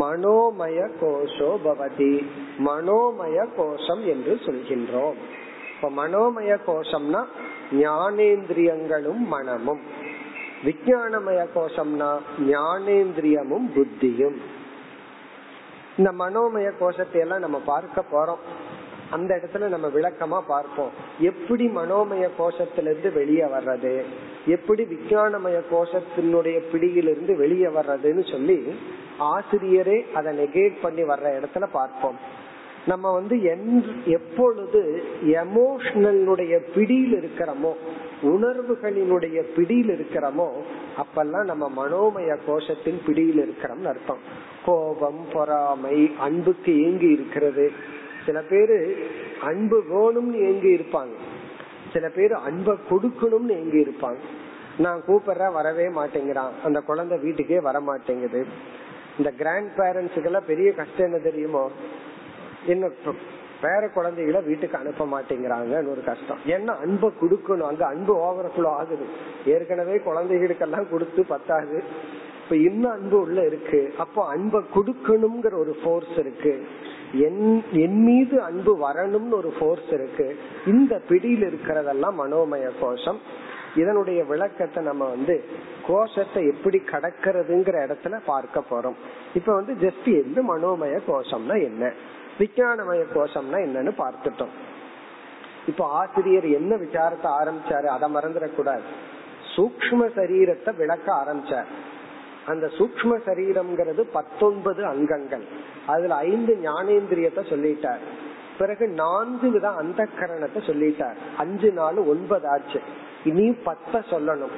மனோமய கோஷோ பவதி. மனோமய கோஷம் என்று சொல்கின்றோம். இப்ப மனோமய கோஷம்னா ஞானேந்திரியங்களும் மனமும். விஜயானமய கோஷம்னா ஞானேந்திரியமும் புத்தியும். இந்த மனோமய கோஷத்தை எல்லாம் நம்ம பார்க்க போறோம். அந்த இடத்துல நம்ம விளக்கமா பார்ப்போம். எப்படி மனோமய கோஷத்திலிருந்து வெளியே வர்றது? எப்படி விஞ்ஞானமய கோஷத்தினுடைய பிடியிலிருந்து வெளியே வர்றதுன்னு சொல்லி ஆசிரியரே அதை நெகேட் பண்ணி வர்ற இடத்துல பார்ப்போம். நம்ம வந்து எப்பொழுது எமோஷனலுடைய பிடியில் இருக்கிறோமோ உணர்வுகளினுடைய பிடியில் இருக்கிறோமோ அப்பெல்லாம் நம்ம மனோமய கோஷத்தின் பிடியில் இருக்கிறோம்னு அர்த்தம். கோபம் பொறாமை அன்புக்கு ஏங்கி இருக்கிறது. சில பேரு அன்பு வேணும்னு ஏங்கி இருப்பாங்க. சில பேர் அன்பை கொடுக்கணும்னு ஏங்கி இருப்பாங்க. நான் கூப்பிடுற வரவே மாட்டேங்கிறான். அந்த குழந்தை வீட்டுக்கே வர மாட்டேங்குது இந்த கிராண்ட் பேரண்ட்ஸுக்கெல்லாம் பெரிய கஷ்டம் என்ன தெரியுமோ? என்ன பேர குழந்தைகளை வீட்டுக்கு அனுப்ப மாட்டேங்கிறாங்கன்னு ஒரு கஷ்டம். ஏன்னா அன்பை கொடுக்கணும். அங்க அன்பு ஓவர்ஃபுல்லோ ஆகுது. ஏற்கனவே குழந்தைகளுக்கெல்லாம் கொடுத்து பத்தாது. இப்ப இன்னும் அன்பு உள்ள இருக்கு. அப்போ அன்பை கொடுக்கணுங்கிற ஒரு ஃபோர்ஸ் இருக்கு. என் மீது அன்பு வரணும்னு ஒரு ஃபோர்ஸ் இருக்கு. இந்த பிடியில் இருக்கிறதெல்லாம் மனோமய கோஷம். இதனுடைய விளக்கத்தை நம்ம வந்து கோஷத்தை எப்படி கடக்கிறதுங்கிற இடத்துல பார்க்க போறோம். இப்ப வந்து ஜஸ்ட் எந்த மனோமய கோஷம்னா என்ன? விஞ்ஞானமய கோஷம்னா என்னன்னு பார்த்துட்டோம். இப்ப ஆசிரியர் என்ன விசாரத்தை ஆரம்பிச்சாரு? அதை மறந்துடக்கூடாது. சூக்ம சரீரத்தை விளக்க ஆரம்பிச்சார். அந்த சூக்ம சரீரம்ங்கிறது பத்தொன்பது அங்கங்கள். அதுல ஐந்து ஞானேந்திரியத்தை சொல்லிட்டார். பிறகு நான்கு வித அந்த கரணத்தை சொல்லிட்டார். அஞ்சு நாள் ஒன்பது ஆச்சு. இனி பத்த சொல்லணும்.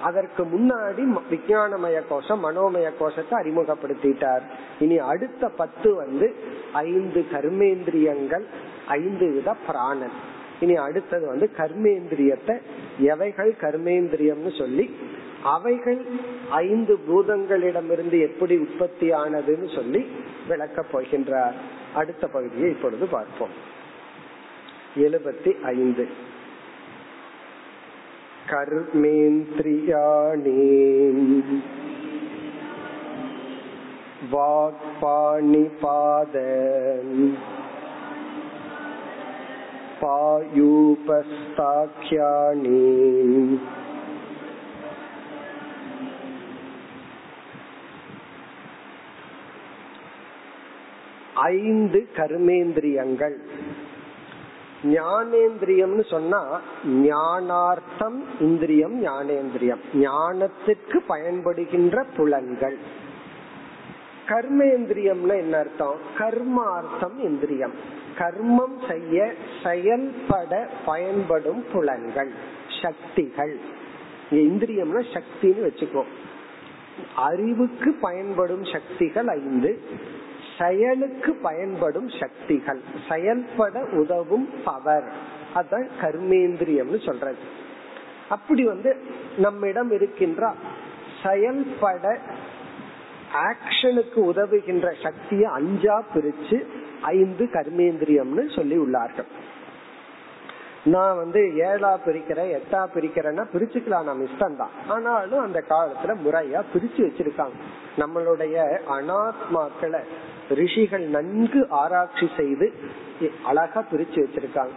அதற்கு முன்னாடி விஞ்ஞானமய கோஷம் மனோமய கோஷத்தை அறிமுகப்படுத்திட்டார். இனி அடுத்த பத்து வந்து ஐந்து கர்மேந்திரியங்கள் ஐந்து வித பிராணன். இனி அடுத்தது வந்து கர்மேந்திரியத்தை எவைகள் கர்மேந்திரியம்னு சொல்லி அவைகள் ஐந்து பூதங்களிடமிருந்து எப்படி உற்பத்தி ஆனதுன்னு சொல்லி விளக்க போகின்றார். அடுத்த பகுதியை இப்பொழுது பார்ப்போம். எழுபத்தி ஐந்து. கர்மேந்திரியாணி வாக்பாணிபாத பாயூபஸ்தாக்கியாணி ஐந்து கர்மேந்திரியங்கள். ஞானேந்திரியம்னு சொன்னா ஞானார்த்தம் இந்திரியம் ஞானேந்திரியம். ஞானத்திற்கு பயன்படுகின்ற புலன்கள். கர்மேந்திரியம்னா என்ன அர்த்தம்? கர்மார்த்தம் இந்திரியம். கர்மம் செய்ய செயல்பட பயன்படும் புலன்கள். சக்திகள். இந்திரியம்னா சக்தின்னு வச்சுக்கோ. அறிவுக்கு பயன்படும் சக்திகள் ஐந்து. செயலுக்கு பயன்படும் சக்திகள். செயல்பட உதவும் பவர் அதான் கர்மேந்திரியம்னு சொல்றது. அப்படி வந்து நம்மிடம் இருக்கின்ற செயல்பட ஆக்ஷனுக்கு உதவுகின்ற சக்தியை அஞ்சா பிரிச்சு ஐந்து கர்மேந்திரியம்னு சொல்லி உள்ளார்கள். நான் வந்து ஏழா பிரிக்கிறேன் எட்டா பிரிக்கிறேன்னா பிரிச்சுக்கலாம் நம்ம இஷ்டம் தான் ஆனாலும் அந்த காலத்துல முறையா பிரிச்சு வச்சிருக்காங்க. நம்மளுடைய அனாத்மாக்களை ரிஷிகள் நன்கு ஆராய்ச்சி செய்து அழகா பிரிச்சு வச்சிருக்காங்க.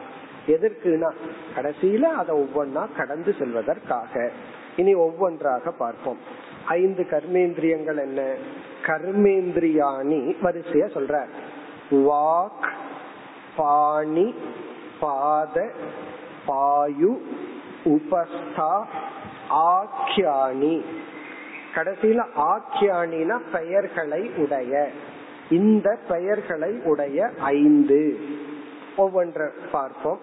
எதற்குனா கடைசியில அதை ஒவ்வொன்னா கடந்து செல்வதற்காக. இனி ஒவ்வொன்றாக பார்ப்போம். ஐந்து கர்மேந்திரியங்கள் என்ன? கர்மேந்திரியாணி வரிசையா சொல்ற வாக் பாணி பாத பாயு உபஸ்தா ஆக்கியானி கடைசியில ஆக்கியானினா பெயர்களை உடைய. இந்த பெயர்களை உடைய ஐந்து. ஒவ்வொன்ற பார்ப்போம்.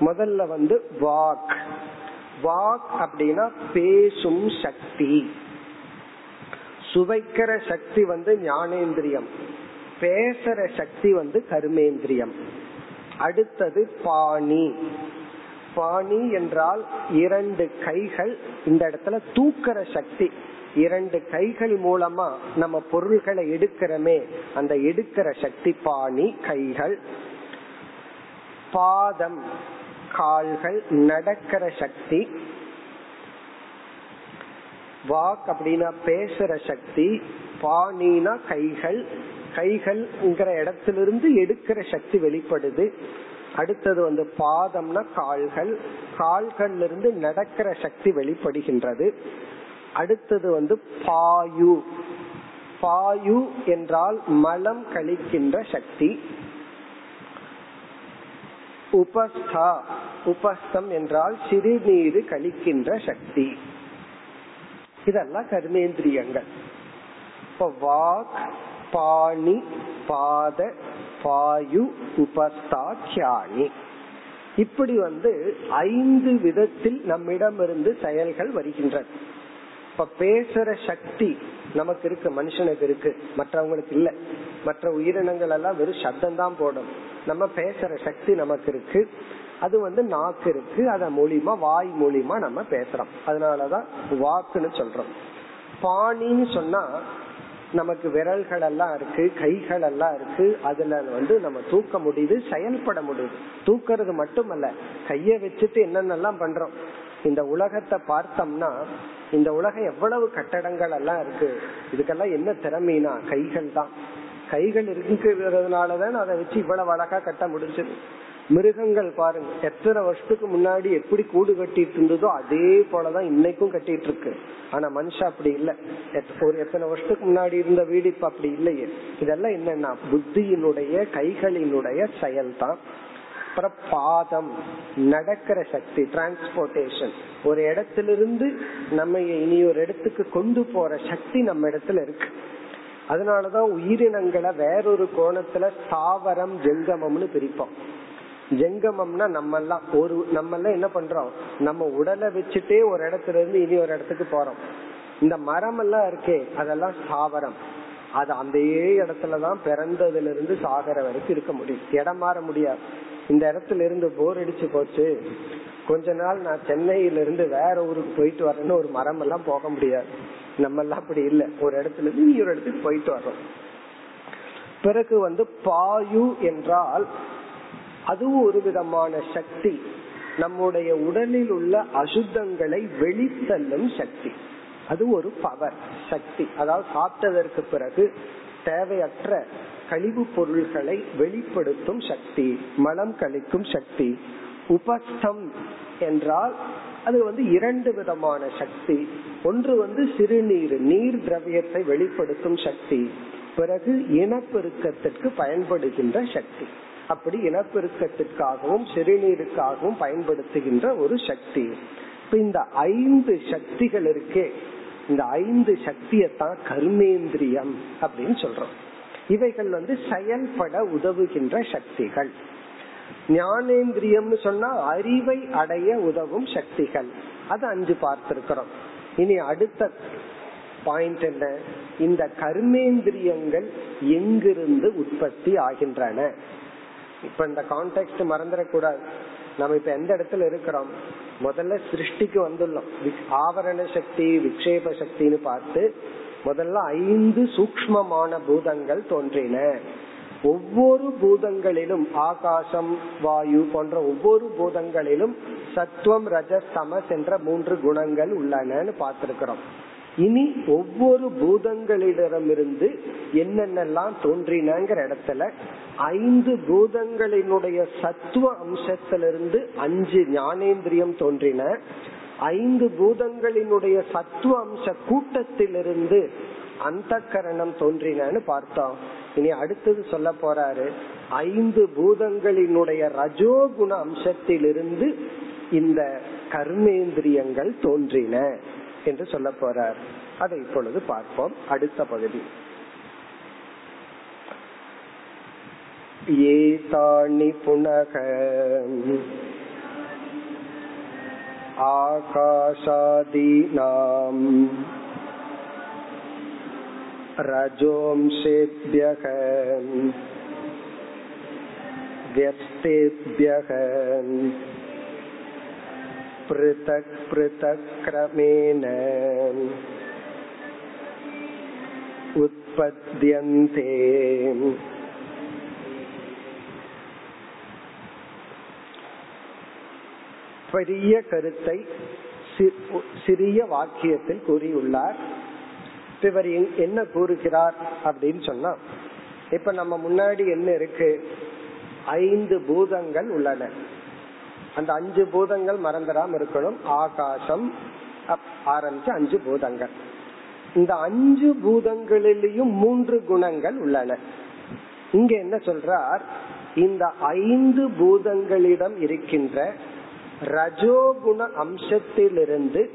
முதல்ல வந்து வாக். வாக் அப்படின்னா பேசும் சக்தி. சுவைக்கிற சக்தி வந்து ஞானேந்திரியம். பேசுற சக்தி வந்து கர்மேந்திரியம். அடுத்தது பாணி. பாணி என்றால் இரண்டு கைகள் இந்த இடத்துல தூக்கிற சக்தி. இரண்டு கைகள் மூலமா நம்ம பொருள்களை எடுக்கிறோமே அந்த எடுக்கிற சக்தி பாணி கைகள். பாதம் கால்கள் நடக்கிற சக்தி. வாக் அப்படின்னா பேசுற சக்தி பாணினா கைகள் கைகள்ங்கிற இடத்திலிருந்து எடுக்கிற சக்தி வெளிப்படுது. அடுத்தது வந்து பாதம்னா கால்கள். கால்கள்ல இருந்து நடக்கிற சக்தி வெளிப்படுகின்றது. அடுத்தது வந்து பாயு. பாயு என்றால் மலம் கழிக்கின்ற சக்தி. உபஸ்தா. உபஸ்தம் என்றால் சிறுநீர் கழிக்கின்ற சக்தி. இதெல்லாம் கர்மேந்திரியங்கள். இப்ப வாக் பாணி பாத பாயு உபஸ்தா இப்படி வந்து ஐந்து விதத்தில் நம்மிடமிருந்து செயல்கள் வருகின்றன. இப்ப பேசுற சக்தி நமக்கு இருக்கு மனுஷனுக்கு இருக்கு மற்றவங்களுக்கு இல்ல. மற்ற உயிரினங்கள் எல்லாம் வெறும் சப்தம் தான் போடும். நம்ம பேசுற சக்தி நமக்கு இருக்கு. அது வந்து நாக்கு இருக்கு. அத மூலியமா வாய் மூலியமா நம்ம பேசுறோம். அதனாலதான் வாக்குன்னு சொல்றோம். பாணின்னு சொன்னா நமக்கு விரல்கள் எல்லாம் இருக்கு கைகள் எல்லாம் இருக்கு. அதுல வந்து நம்ம தூக்க முடியுது செயல்பட முடியுது. தூக்கிறது மட்டுமல்ல கைய வச்சுட்டு என்னென்னலாம் பண்றோம். இந்த உலகத்தை பார்த்தோம்னா இந்த உலகம் எவ்வளவு கட்டடங்கள் எல்லாம் இருக்கு. இதுக்கெல்லாம் என்ன திறமைனா கைகள் தான் கைகள் இருக்கிறதுனாலதான் அதை வச்சு இவ்வளவு அழகா கட்ட முடிஞ்சது. மிருகங்கள் பாருங்க எத்தனை வருஷத்துக்கு முன்னாடி எப்படி கூடு கட்டிட்டு இருந்ததோ அதே போலதான் இன்னைக்கும் கட்டிட்டு இருக்கு. ஆனா மனுஷன் அப்படி இல்ல. ஒரு எத்தனை வருஷத்துக்கு முன்னாடி இருந்த வீடு இப்ப அப்படி இல்லையே. இதெல்லாம் என்னன்னா புத்தியினுடைய கைகளினுடைய செயல் தான் அப்புறம் பாதம் நடக்கிற சக்தி டிரான்ஸ்போர்டேஷன் ஒரு இடத்திலிருந்து நம்ம இனி ஒரு இடத்துக்கு கொண்டு போற சக்தி நம்ம இடத்துல இருக்கு. அதனாலதான் உயிரினங்களை வேறொரு கோணத்துல தாவரம் ஜெங்கமம்னு பிரிப்போம். ஜெங்கமம்னா நம்ம எல்லாம் ஒரு நம்ம எல்லாம் என்ன பண்றோம்? நம்ம உடலை வச்சுட்டே ஒரு இடத்துல இருந்து இனி ஒரு இடத்துக்கு போறோம். இந்த மரம் எல்லாம் இருக்கே அதெல்லாம் சாவரம் அது அந்த இடத்துலதான் பிறந்ததுல இருந்து சாகர வரைக்கும் இருக்க முடியும். இடம் மாற முடியாது. இந்த இடத்துல இருந்து போர் அடிச்சு போச்சு. கொஞ்ச நாள் நான் சென்னையில இருந்து வேற ஊருக்கு போயிட்டு வரேன்னு ஒரு மரம் எல்லாம் போக முடியாது. நம்ம எல்லாம் அப்படி இல்ல. ஒரு இடத்துல இருந்து இனி ஒரு இடத்துக்கு போயிட்டு வர்றோம். பிறகு வந்து பாயு என்றால் அதுவும் ஒரு விதமான சக்தி. நம்முடைய உடலில் உள்ள அசுத்தங்களை வெளித்தள்ளும் சக்தி. அது ஒரு பவர் சக்தி. அதாவது சாப்பிட்டதற்கு பிறகு தேவையற்ற கழிவு பொருள்களை வெளிப்படுத்தும் சக்தி மலம் கழிக்கும் சக்தி. உபஸ்தம் என்றால் அது வந்து இரண்டு விதமான சக்தி. ஒன்று வந்து சிறுநீர் நீர் திரவியத்தை வெளிப்படுத்தும் சக்தி. பிறகு இனப்பெருக்கத்திற்கு பயன்படுகின்ற சக்தி. அப்படி இனப்பெருக்கத்திற்காகவும் சிறுநீருக்காகவும் பயன்படுத்துகின்ற ஒரு சக்தி. இப்ப இந்த ஐந்து சக்திகள் இருக்கே. இந்த ஐந்து சக்தியத்தான் கர்மேந்திரியம் அப்படின்னு சொல்றோம். இவைகள் வந்து செயல்பட உதவுகின்ற சக்திகள். ஞானேந்திரியம்னு சொன்னா அறிவை அடைய உதவும் சக்திகள். அது அஞ்சு பார்த்திருக்கிறோம். இனி அடுத்த பாயிண்ட் என்ன? இந்த கர்மேந்திரியங்கள் எங்கிருந்து உற்பத்தி ஆகின்றன? இப்ப இந்த கான்டெக்ட் மறந்துடக்கூடாது. நம்ம இப்ப எந்த இடத்துல இருக்கிறோம்? முதல்ல சிருஷ்டிக்கு வந்துள்ளோம். ஆவரண சக்தி விக்ஷேப சக்தின்னு பார்த்து முதல்ல ஐந்து சூக்மமான பூதங்கள் தோன்றின. ஒவ்வொரு பூதங்களிலும் ஆகாசம் வாயு போன்ற ஒவ்வொரு பூதங்களிலும் சத்துவம் ரஜஸ் தமஸ் என்ற மூன்று குணங்கள் உள்ளனன்னு பார்த்திருக்கிறோம். இனி ஒவ்வொரு பூதங்களிடமிருந்து என்னென்னலாம் தோன்றினங்கிற இடத்துல ஐந்து பூதங்களினுடைய சத்துவ அம்சத்திலிருந்து அஞ்சு ஞானேந்திரியம் தோன்றின. ஐந்து பூதங்களினுடைய சத்துவ அம்ச கூட்டத்திலிருந்து அந்த கரணம் தோன்றினு பார்த்தோம். இனி அடுத்தது சொல்ல போறாரு. ஐந்து பூதங்களினுடைய ரஜோகுண அம்சத்திலிருந்து இந்த கர்மேந்திரியங்கள் தோன்றின. என்று சொல்ல போறார் அதை இப்பொழுது பார்ப்போம் அடுத்த பகுதி ஏதாணி புனக आकाशादीनाम् रजोंशेभ्यः व्यस्तेभ्यः पृथक् पृथक् क्रमेण उत्पद्यन्ते பெரிய கருத்தை சிறிய வாக்கியத்தில் கூறியுள்ளார் இவர் என்ன கூறுகிறார் அப்படின்னு சொன்னா இப்ப நம்ம முன்னாடி என்ன இருக்கு ஐந்து பூதங்கள் உள்ளன அந்த அஞ்சு பூதங்கள் மறந்துடாம இருக்கணும். ஆகாசம் ஆரம்பிச்சு அஞ்சு பூதங்கள். இந்த அஞ்சு பூதங்களிலேயும் மூன்று குணங்கள் உள்ளன. இங்க என்ன சொல்றார்? இந்த ஐந்து பூதங்களிடம் இருக்கின்ற ரஜோகுண அம்சத்திலிருந்து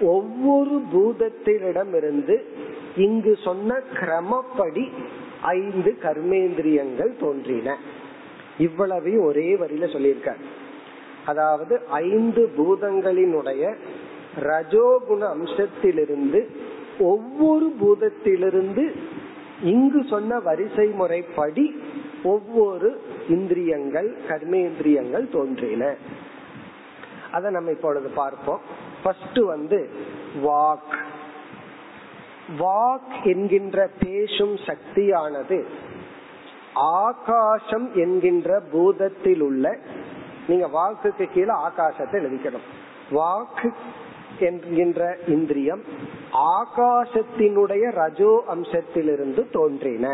ஒவ்வொரு பூதத்திலிடமிருந்து இங்கு சொன்ன கிரமப்படி ஐந்து கர்மேந்திரியங்கள் தோன்றின. இவ்வளவு ஒரே வரியில சொல்லியிருக்கார். அதாவது ஐந்து பூதங்களினுடைய ரஜோகுண அம்சத்திலிருந்து ஒவ்வொரு பூதத்திலிருந்து இங்கு சொன்ன வரிசை முறைப்படி ஒவ்வொரு இந்திரியங்கள் கர்மேந்திரியங்கள் தோன்றின. அதை நம்ம இப்பொழுது பார்ப்போம். ஃபர்ஸ்ட் வந்து வாக். வாக் என்கின்ற பேசும் சக்தியானது ஆகாசம் என்கின்ற பூதத்தில் உள்ள நீங்க வாக்குக்கு கீழே ஆகாசத்தை எழுதிக்கணும் வாக்கு என்கின்ற இந்திரியம் ஆகாசத்தினுடைய ரஜோ அம்சத்திலிருந்து தோன்றின.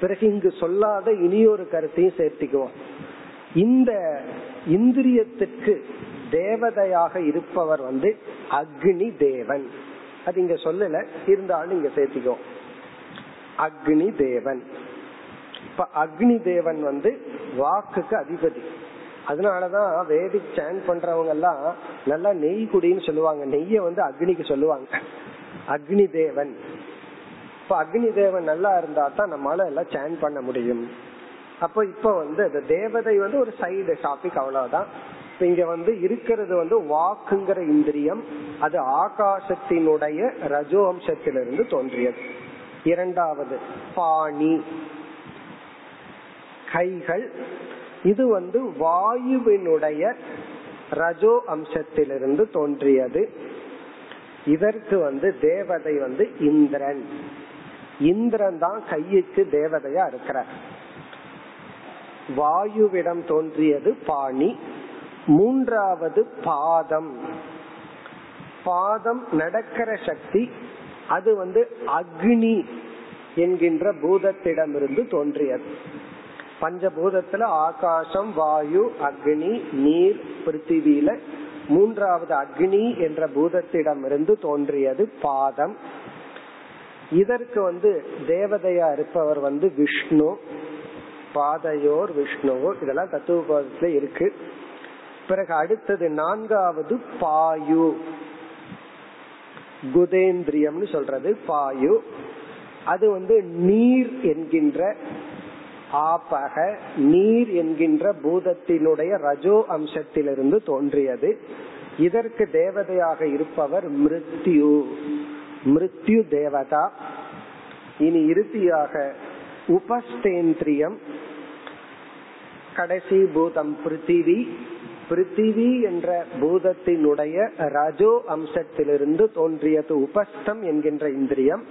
பிறகு இங்கு சொல்லாத இனியொரு கருத்தையும் சேர்த்திக்குவோம். இந்த இந்திரியத்திற்கு தேவதையாக இருப்பவர் வந்து அக்னி தேவன். அது இங்க சொல்லல இருந்தாலும் இங்க சேர்த்திக்கோ அக்னி தேவன். இப்ப அக்னி தேவன் வந்து வாக்குக்கு அதிபதி. அதனாலதான் வேதிக் சேன் பண்றவங்க எல்லாம் நல்லா நெய் குடின்னு சொல்லுவாங்க. நெய்ய வந்து அக்னிக்கு சொல்லுவாங்க. அக்னி தேவன் இப்ப அக்னி தேவன் நல்லா இருந்தா தான் நம்மளால எல்லாம் சேன் பண்ண முடியும். அப்போ இப்ப வந்து அந்த தேவதை வந்து ஒரு சைடு டாபிக் அவ்வளவுதான். இங்க வந்து இருக்கிறது வந்து வாக்குங்கிற இந்திரியம் அது ஆகாசத்தினுடைய ரஜோ அம்சத்திலிருந்து தோன்றியது. இரண்டாவது பாணி. கைகள். இது வந்து வாயுவினுடைய ரஜோ அம்சத்திலிருந்து தோன்றியது. இதற்கு வந்து தேவதை வந்து இந்திரன். இந்திரன் தான் கையுக்கு தேவதையா இருக்கிறார். வாயுவிடம் தோன்றியது பாணி. மூன்றாவது பாதம். பாதம் நடக்கிற சக்தி அது வந்து அக்னி என்கின்ற பூதத்திடமிருந்து தோன்றியது. பஞ்சபூதத்துல ஆகாசம் வாயு அக்னி நீர் பிருத்திவியில மூன்றாவது அக்னி என்ற பூதத்திடமிருந்து தோன்றியது பாதம். இதற்கு வந்து தேவதையா இருப்பவர் வந்து விஷ்ணு பாதையோர் விஷ்ணுவோ இதெல்லாம் தத்துவ இருக்கு. பிறகு அடுத்தது நான்காவது பாயு. குதேந்திரியம்னு சொல்றது பாயு. அது வந்து நீர் என்கின்ற ஆபக நீர் என்கின்ற பூதத்தினுடைய ரஜோ அம்சத்திலிருந்து தோன்றியது. இதற்கு தேவதையாக இருப்பவர் மிருத்யு. மிருத்யு தேவதா. இனி இறுதியாக உபஸ்தேந்திரியம். கடைசி பூதம் பிருத்திவி. பிருத்திவி என்ற பூதத்தினுடைய ரஜோ அம்சத்திலிருந்து தோன்றியது உபஸ்தம் என்கின்ற இந்திரியம்.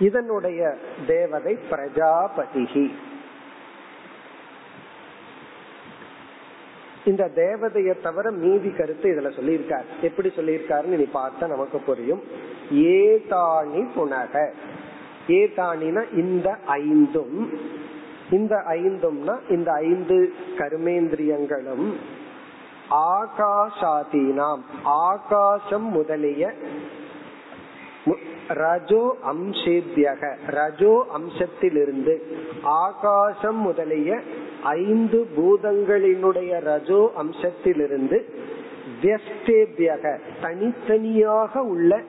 இதனுடைய தேவதை பிரஜாபதிகி இந்த தேவதையை தவிர மீதி கருத்து இதுல சொல்லியிருக்கார். எப்படி சொல்லியிருக்காருன்னு நீ பார்த்தா நமக்கு புரியும். ஏதாணி புனக. ஏதாணினா இந்த ஐந்தும் இந்த ஐந்தும்னா இந்த ஐந்து கர்மேந்திரியங்களும் ஆகாஷாதீனாம். ஆகாசம் முதலிய ரஜோ அம்சேத்யக ரஜோ அம்சத்திலிருந்து ஆகாசம் முதலிய ஐந்து பூதங்களினுடைய ரஜோ அம்சத்திலிருந்து வியஸ்தேபியக தனித்தனியாக உள்ள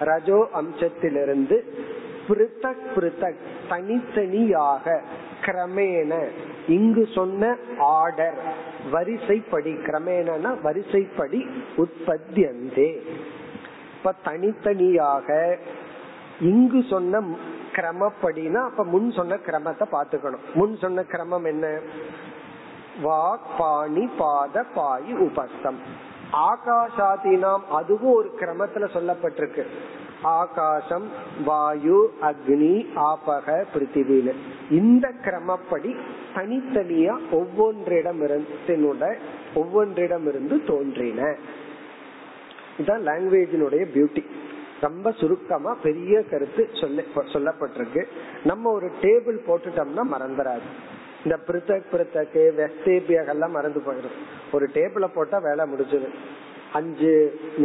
ரஜோ அம்சத்திலிருந்து பிருத்தக் பிருத்தக் தனித்தனியாக கிரமேண இங்கு சொன்ன ஆர்டர் வரிசைப்படி கிரமேணனா வரிசைப்படி உற்பத்தியந்தே. இப்ப தனித்தனியாக இங்கு சொன்ன கிரமப்படினா அப்ப முன் சொன்ன கிரமத்தை பாத்துக்கணும் முன் சொன்ன கிரமம் என்ன? வாக் பாணி பாத பாயு உபஸ்தம். ஆகாஷாதீனாம் அதுவும் ஒரு கிரமத்துல சொல்லப்பட்டிருக்கு. ஆகாசம் வாயு அக்னி ஆபக பிருத்திவியில இந்த கிரமப்படி தனித்தனியா ஒவ்வொன்றிடமிருந்தினுட ஒவ்வொன்றிடமிருந்து தோன்றின. இதுதான் லாங்குவேஜினுடைய பியூட்டி ரொம்ப சுருக்கமா பெரிய கருத்து சொல்ல சொல்லப்பட்டிருக்கு. நம்ம ஒரு டேபிள் போட்டுட்டோம்னா மறந்துடாது இந்த பிரித்தக் பிரித்தக்கு வெஸ்தேபியகெல்லாம் மறந்து போயிடும். ஒரு டேபிள போட்டா வேலை முடிஞ்சது. அஞ்சு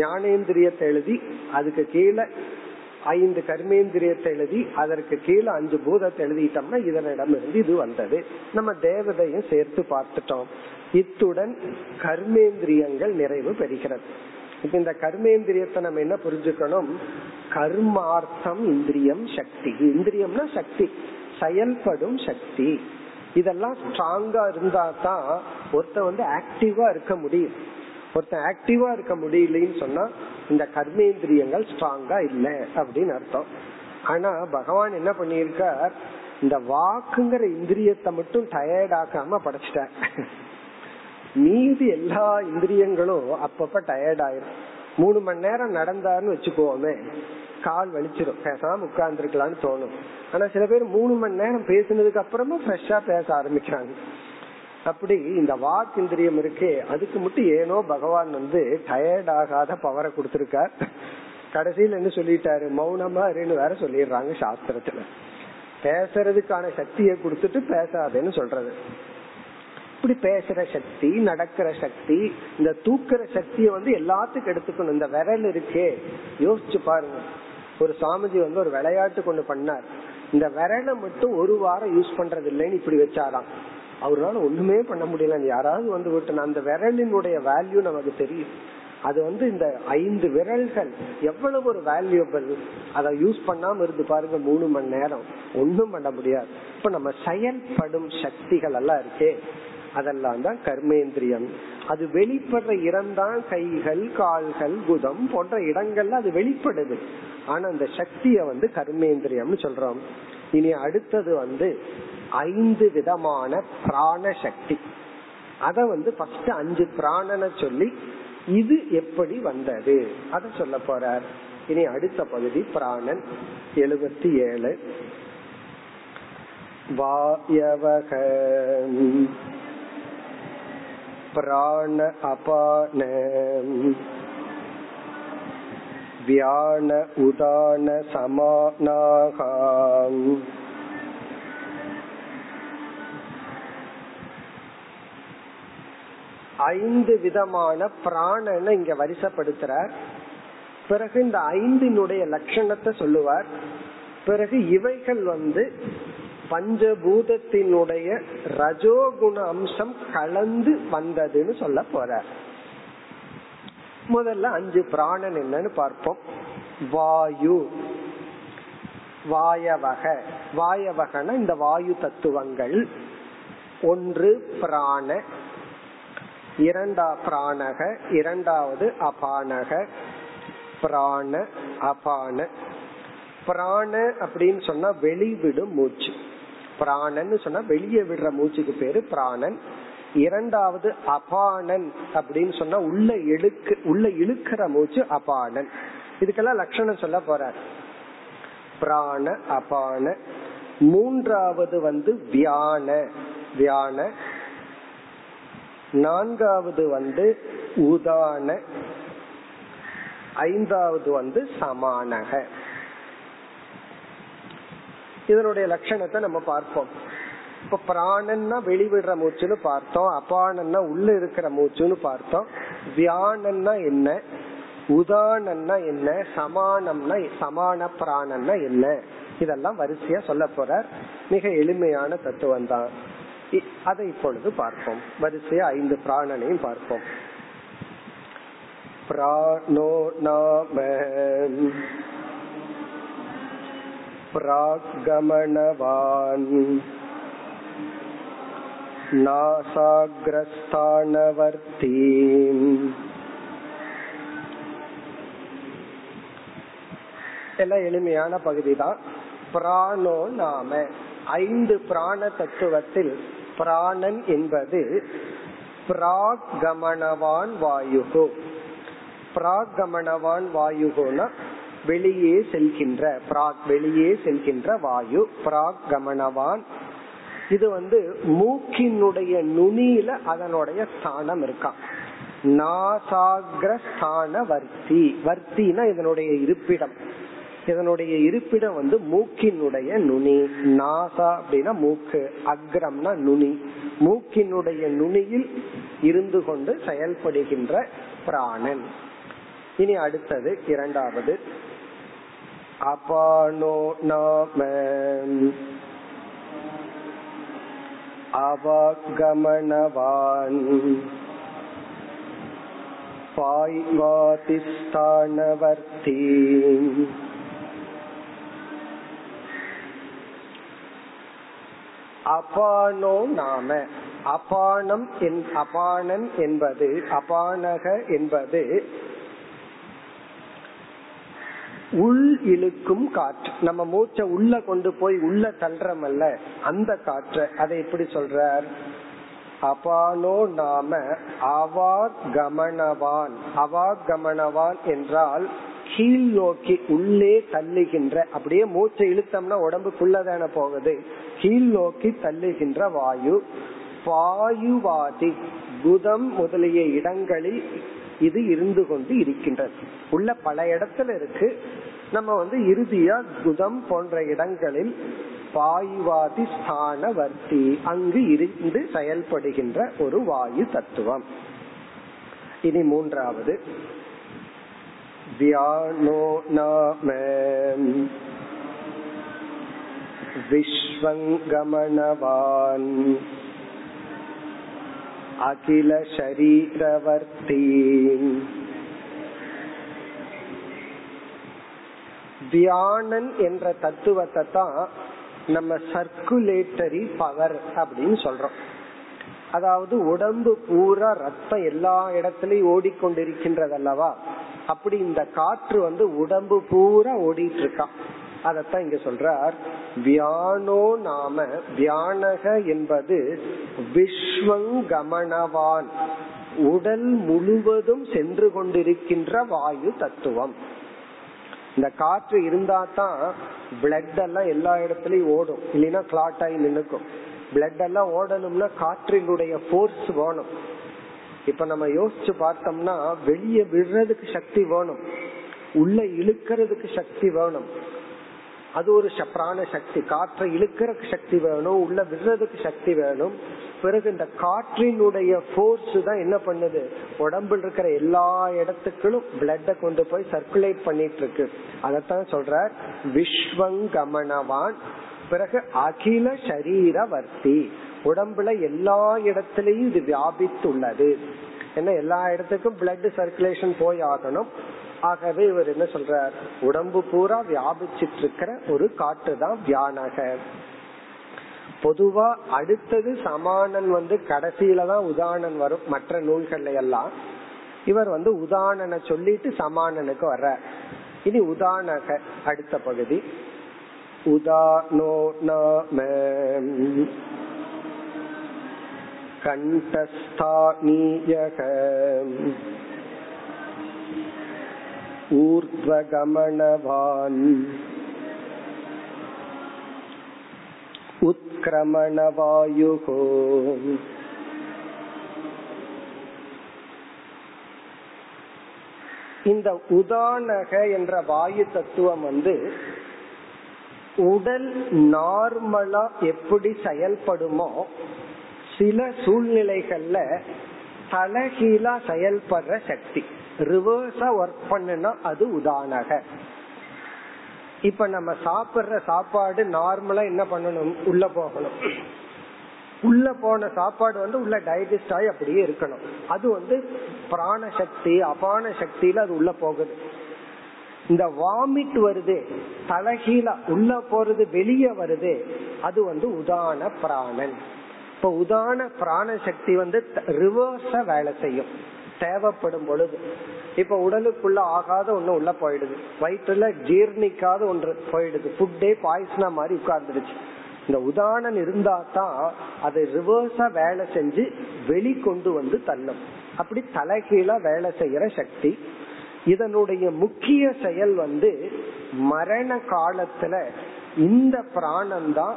ஞானேந்திரியத்தை எழுதி அதுக்கு கீழே ஐந்து கர்மேந்திரியத்தை எழுதி அதற்கு கீழே அஞ்சு பூதத்தை எழுதிட்டோம்னா இதனிடம் இருந்து இது வந்தது. நம்ம தேவதையும் சேர்த்து பார்த்துட்டோம். இத்துடன் கர்மேந்திரியங்கள் நிறைவு பெறுகிறது. இப்ப இந்த கர்மேந்திரியத்தை நம்ம என்ன புரிஞ்சுக்கணும்? கர்மார்த்தம் இந்திரியம் சக்தி. இந்திரியம்னா சக்தி. செயல்படும் சக்தி. இதெல்லாம் ஸ்ட்ராங்கா இருந்தா தான் ஒருத்த வந்து ஆக்டிவா இருக்க முடியும். ஒருத்தன் ஆக்டிவா இருக்க முடியலன்னு சொன்னா இந்த கர்மேந்திரியங்கள் ஸ்ட்ராங்கா இல்ல அப்படின்னு அர்த்தம். ஆனா பகவான் என்ன பண்ணிருக்கார் இந்த வாக்குங்கிற இந்திரியத்தை மட்டும் டயர்ட் ஆக்காம படைச்சிட்டார். மீதி எல்லா இந்திரியங்களும் அப்பப்ப டயர்ட் ஆயிரும். மூணு மணி நேரம் நடந்தாருன்னு வச்சுக்கோமே கால் வலிச்சிரும். பேசாம உட்கார்ந்துருக்கலாம்னு தோணும். ஆனா சில பேர் மூணு மணி நேரம் பேசினதுக்கு அப்புறமா ஃப்ரெஷ்ஷா பேச ஆரம்பிக்கிறாங்க. அப்படி இந்த வாக் இந்திரியம் இருக்கே அதுக்கு மட்டும் ஏனோ பகவான் வந்து டயர்ட் ஆகாத பவரை கொடுத்திருக்கார். கடைசியில் என்ன சொல்லிட்டாரு? மௌனமா இருன்னு வேற சொல்லிடுறாங்க சாஸ்திரத்துல. பேசுறதுக்கான சக்தியை கொடுத்துட்டு பேசாதேன்னு சொல்றது. அப்படி பேசுற சக்தி நடக்கிற சக்தி இந்த தூக்குற சக்தியை வந்து எல்லாத்துக்கும் எடுத்துக்கணும். இந்த விரல் இருக்கே. யோசிச்சு பாருங்க. ஒரு சாமிஜி வந்து ஒரு விளையாட்டு கொண்டு பண்ணார். இந்த விரலை மட்டும் ஒரு வாரம் யூஸ் பண்றது இல்லைன்னு இப்படி வச்சாராம். அவரால் ஒண்ணுமே பண்ண முடியல. யாராவது வந்து விட்டுனா அந்த விரலினுடைய வேல்யூ நமக்கு தெரியும். அது வந்து இந்த ஐந்து விரல்கள் எவ்வளவு ஒரு வேல்யூபிள் அதை யூஸ் பண்ணாம இருந்து பாருங்க மூணு மணி நேரம். ஒண்ணும் பண்ண முடியாது. இப்ப நம்ம செயல்படும் சக்திகள் எல்லாம் இருக்கே. அதெல்லாம் தான் கர்மேந்திரியம். அது வெளிப்படுற இடம்தான் கைகள் கால்கள் குதம் போன்ற இடங்கள்ல அது வெளிப்படுது. ஆனா அந்த சக்திய வந்து கர்மேந்திரியம்னு சொல்றோம். இனி அடுத்தது வந்து ஐந்து விதமான பிராண சக்தி. அத வந்து ஃபர்ஸ்ட் அஞ்சு பிராணனை சொல்லி இது எப்படி வந்தது? அத சொல்ல போறார். இனி அடுத்த பகுதி பிராணன் எழுபத்தி ஏழு. வாயவக பிராண அபான வியான உதான சமானாகாம் ஐந்து விதமான பிராணனை இங்க வரிசைப்படுத்துறார். பிறகு இந்த ஐந்தினுடைய லட்சணத்தை சொல்லுவார். பிறகு இவைகள் வந்து பஞ்சபூதத்தினுடைய ரஜோகுண அம்சம் கலந்து வந்ததுன்னு சொல்ல போற. முதல்ல அஞ்சு பிராணன் என்னன்னு பார்ப்போம். வாயு. வாயவக. வாயவகன இந்த வாயு தத்துவங்கள். ஒன்று பிராண. இரண்டா பிராணக. இரண்டாவது அபானக. பிராண அபான. பிராண அப்படின்னு சொன்னா வெளிவிடும் மூச்சு. பிராணன் சொன்னா வெளியே விடுற மூச்சுக்கு பேரு பிராணன். இரண்டாவது அபானன் அப்படின்னு சொன்னா உள்ள இழுக்கு உள்ள இழுக்கிற மூச்சு அபானன். இதுக்கெல்லாம் லட்சணம் சொல்ல போறார். பிராண அபான. மூன்றாவது வந்து வியான வியான. நான்காவது வந்து உதான. ஐந்தாவது வந்து சமானக. இதனுடைய லட்சணத்தை நம்ம பார்ப்போம். இப்ப பிராணன்னா வெளிவிடுற மூச்சுன்னு பார்த்தோம் அபானன்னா உள்ள இருக்கிற மூச்சுன்னு பார்த்தோம். தியானன்னா என்ன? உதானன்னா என்ன? சமானம்னா சமான பிராணம்னா என்ன? இதெல்லாம் வரிசையா சொல்ல போற மிக எளிமையான தத்துவம் தான். அதை இப்பொழுது பார்ப்போம். வரிசையா ஐந்து பிராணனையும் பார்ப்போம். பிராணோ நாம प्राग्गमनवान् नासाग्रस्थानवर्ती எல்லாம் எளிமையான பகுதி தான் பிராணோ நாம ஐந்து பிராண தத்துவத்தில் பிராணன் என்பது பிராகமனவான் வாயுகு பிராகமனவான் வாயுகுனா வெளியே செல்கின்ற பிராக் வெளியே செல்கின்ற வாயு பிராக் கமனவான். இது வந்து மூக்கினுடைய நுனியில அதனுடைய ஸ்தானம் இருக்கான் நாசாகிரஸ்தான வர்த்தி வர்த்தினா இதனுடைய இருப்பிடம். இதனுடைய இருப்பிடம் வந்து மூக்கினுடைய நுனி. நாசா அப்படின்னா மூக்கு அக்ரம்னா நுனி. மூக்கினுடைய நுனியில் இருந்து கொண்டு செயல்படுகின்ற பிராணன். இனி அடுத்தது இரண்டாவது. அபானோ நாம. அவகமனவான். பாய்வாதிஸ்தானவர்த்தி. அபானோ நாம. அபானம் அபானன் என்பது அபானக என்பது உள் இழுக்கும் காற்று. நம்ம மூச்சை உள்ள கொண்டு போய் உள்ள தள்ளுறமல்ல. அந்த காற்றை. அதை எப்படி சொல்றார்? அபானோ நாம அவாகமனவான். அவாகமனவான் என்றால் கீழ் நோக்கி உள்ளே தள்ளுகின்ற அப்படியே மூச்சை இழுத்தம்னா உடம்புக்குள்ளதான போகுது. கீழ் நோக்கி தள்ளுகின்ற வாயு வாயுவாதி குதம் முதலிய இடங்களில் இது இருந்து கொண்டு இருக்கின்றது. உள்ள பல இடத்துல இருக்கு. நம்ம வந்து இறுதியா குதம் போன்ற இடங்களில் வாயுவாதி ஸ்தான வர்த்தி அங்கு இருந்து செயல்படுகின்ற ஒரு வாயு தத்துவம். இனி மூன்றாவது. வியானோ நாம விஸ்வங்கமனவான். அகில ஷரீரவர்த்தி தியானன் என்ற தத்துவத்தை தான் நம்ம சர்க்குலேட்டரி பவர் அப்படின்னு சொல்றோம். அதாவது உடம்பு பூரா ரத்தம் எல்லா இடத்துலயும் ஓடிக்கொண்டிருக்கின்றது அல்லவா அப்படி இந்த காற்று வந்து உடம்பு பூரா ஓடிட்டு இருக்கான் அதத்தான் இங்க சொல்றார். வியானோ நாம வியானக என்பது விஸ்வங்கமனவான் உடல் முழுவதும் சென்று கொண்டிருக்கின்ற வாயு தத்துவம். இந்த காற்று இருந்தா தான் பிளட் எல்லாம் எல்லா இடத்துலயும் ஓடும். இல்லைன்னா கிளாட் ஆகி நின்னுக்கும். பிளட் எல்லாம் ஓடணும்னா காற்றினுடைய போர்ஸ் வேணும். இப்ப நம்ம யோசிச்சு பார்த்தோம்னா வெளியே விடுறதுக்கு சக்தி வேணும். உள்ள இழுக்கிறதுக்கு சக்தி வேணும். அது ஒரு பிராண சக்தி. காற்றை இழுக்கிற சக்தி வேணும் உள்ள விடுறதுக்கு சக்தி வேணும். பிறகு இந்த காற்றினுடைய போர்ஸ் தான் என்ன பண்ணுது? உடம்புல இருக்கிற எல்லா இடத்துக்களும் பிளட்ட கொண்டு போய் சர்க்குலேட் பண்ணிட்டு இருக்கு அதத்தான் சொல்ற விஸ்வங்கமனவான். பிறகு அகில சரீரவர்த்தி. உடம்புல எல்லா இடத்திலையும் இது வியாபித்துள்ளது. ஏன்னா எல்லா இடத்துக்கும் பிளட் சர்க்குலேஷன் போய் ஆகணும். ஆகவே இவர் என்ன சொல்றார்? உடம்பு பூரா வியாபிச்சிட்டு இருக்கிற ஒரு காற்று தான் வியானக. பொதுவா அடுத்தது சமானன் வந்து கடைசியில தான் உதாரணன் வரும் மற்ற நூல்கள் எல்லாம். இவர் வந்து உதாரணனை சொல்லிட்டு சமானனுக்கு வர்ற இனி உதாரணக அடுத்த பகுதி. உதானோ நாம கண்டஸ்தானீயக ஊர்த்வகமனவான் उत्क्रमणवायुः இந்த உதானக என்ற வாயு தத்துவம் வந்து உடல் நார்மலா எப்படி செயல்படுமோ சில சூழ்நிலைகள்ல தலகீழா செயல்படுற சக்தி. ரிவர்ஸா ஒர்க் பண்ணுனா அது உதானக இப்ப நம்ம சாப்பிடுற சாப்பாடு நார்மலா என்ன பண்ணணும்? உள்ள போகணும். உள்ள போன சாப்பாடு வந்து உள்ள டைஜஸ்ட் ஆகி அப்படியே இருக்கணும். அது வந்து பிராண சக்தி அபான சக்தியில அது உள்ள போகுது. இந்த வாமிட் வருது தலகீழ உள்ள போறது வெளியே வருது அது வந்து உதான பிராணன். இப்ப உதான பிராண சக்தி வந்து ரிவர்ஸ வேலை செய்யும். தேவைப்படும் பொழுது. இப்ப உடலுக்குள்ள ஆகாத ஒண்ணு உள்ள போயிடுது. வயிற்றுல ஜீர்ணிக்காத ஒன்று போயிடுது. ஃபுட்டே பாய்ஸ்னா மாதிரி உட்கார்ந்துருச்சு இந்த உதாரணம் இருந்தா தான் அது ரிவர்ஸா வேலை செஞ்சு வெளிக்கொண்டு வந்து தள்ளும். அப்படி தலைகீழா வேலை செய்யற சக்தி. இதனுடைய முக்கிய செயல் வந்து மரண காலத்துல இந்த பிராணம் தான்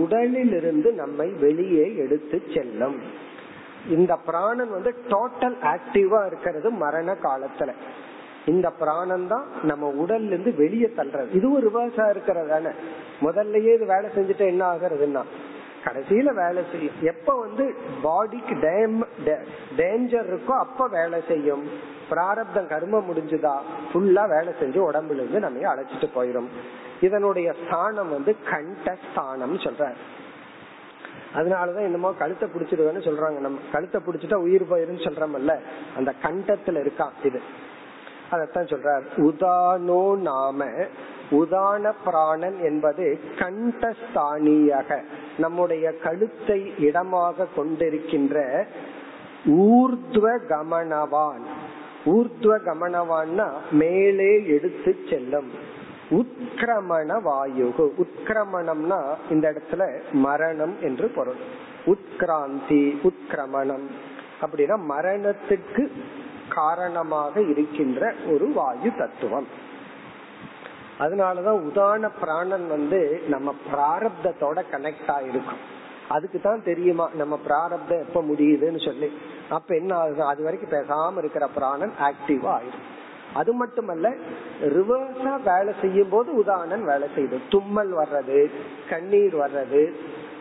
உடலில் இருந்து நம்மை வெளியே எடுத்து செல்லும். இந்த பிராணன் வந்து டோட்டல் ஆக்டிவா இருக்கிறது மரண காலத்துல. இந்த பிராணம் தான் நம்ம உடல்ல இருந்து வெளியே தள்ளுறது. இதுவும் ரிவர்ஸா இருக்கிறதான? முதல்லயே இது வேலை செஞ்சுட்டு என்ன ஆகுறதுன்னா கடைசியில வேலை செய்யும். எப்ப வந்து பாடிக்கு டேஞ்சர் இருக்கோ அப்ப வேலை செய்யும். பிராரப்தம் கர்மம் முடிஞ்சுதா ஃபுல்லா வேலை செஞ்சு உடம்புல இருந்து நம்ம அழைச்சிட்டு போயிடும் இதனுடைய ஸ்தானம் வந்து கண்டஸ்தானம் ஸ்தானம் அதனாலதான் என்னமோ கழுத்தை பிடிச்சிருவேன்னு சொல்றாங்க நம்ம. கழுத்தை பிடிச்சிட்டா உயிர் போயிருன்னு சொல்றோம்ல அந்த கண்டத்துல இருக்கான் இது. அதத்தான் சொல்றார். உதானோ நாம உதான பிராணன் என்பது கண்டஸ்தானியாக நம்முடைய கழுத்தை இடமாக கொண்டிருக்கின்ற ஊர்துவ கமனவான் ஊர்துவ கமனவான்னா மேலே எடுத்து செல்லும். உத்கிரமண வாயுகு. உத்கிரமணம்னா இந்த இடத்துல மரணம் என்று பொருள். உத்கிராந்தி உத்கிரமணம். அப்படின்னா மரணத்துக்கு காரணமாக இருக்கின்ற ஒரு வாயு தத்துவம். அதனாலதான் உதான பிராணன் வந்து நம்ம பிராரப்தத்தோட கனெக்ட் ஆயிருக்கும். அதுக்கு தான் தெரியுமா நம்ம பிராரப்தம் எப்ப முடியுதுன்னு சொல்லி. அப்ப என்ன ஆகுது? அது வரைக்கும் பேசாம இருக்கிற பிராணன் ஆக்டிவா ஆயிரும். அது மட்டுமல்ல ரிவர்ஸா வேலை செய்யும் போது உதாரணன் வேலை செய்யுது தும்மல் வர்றது கண்ணீர் வர்றது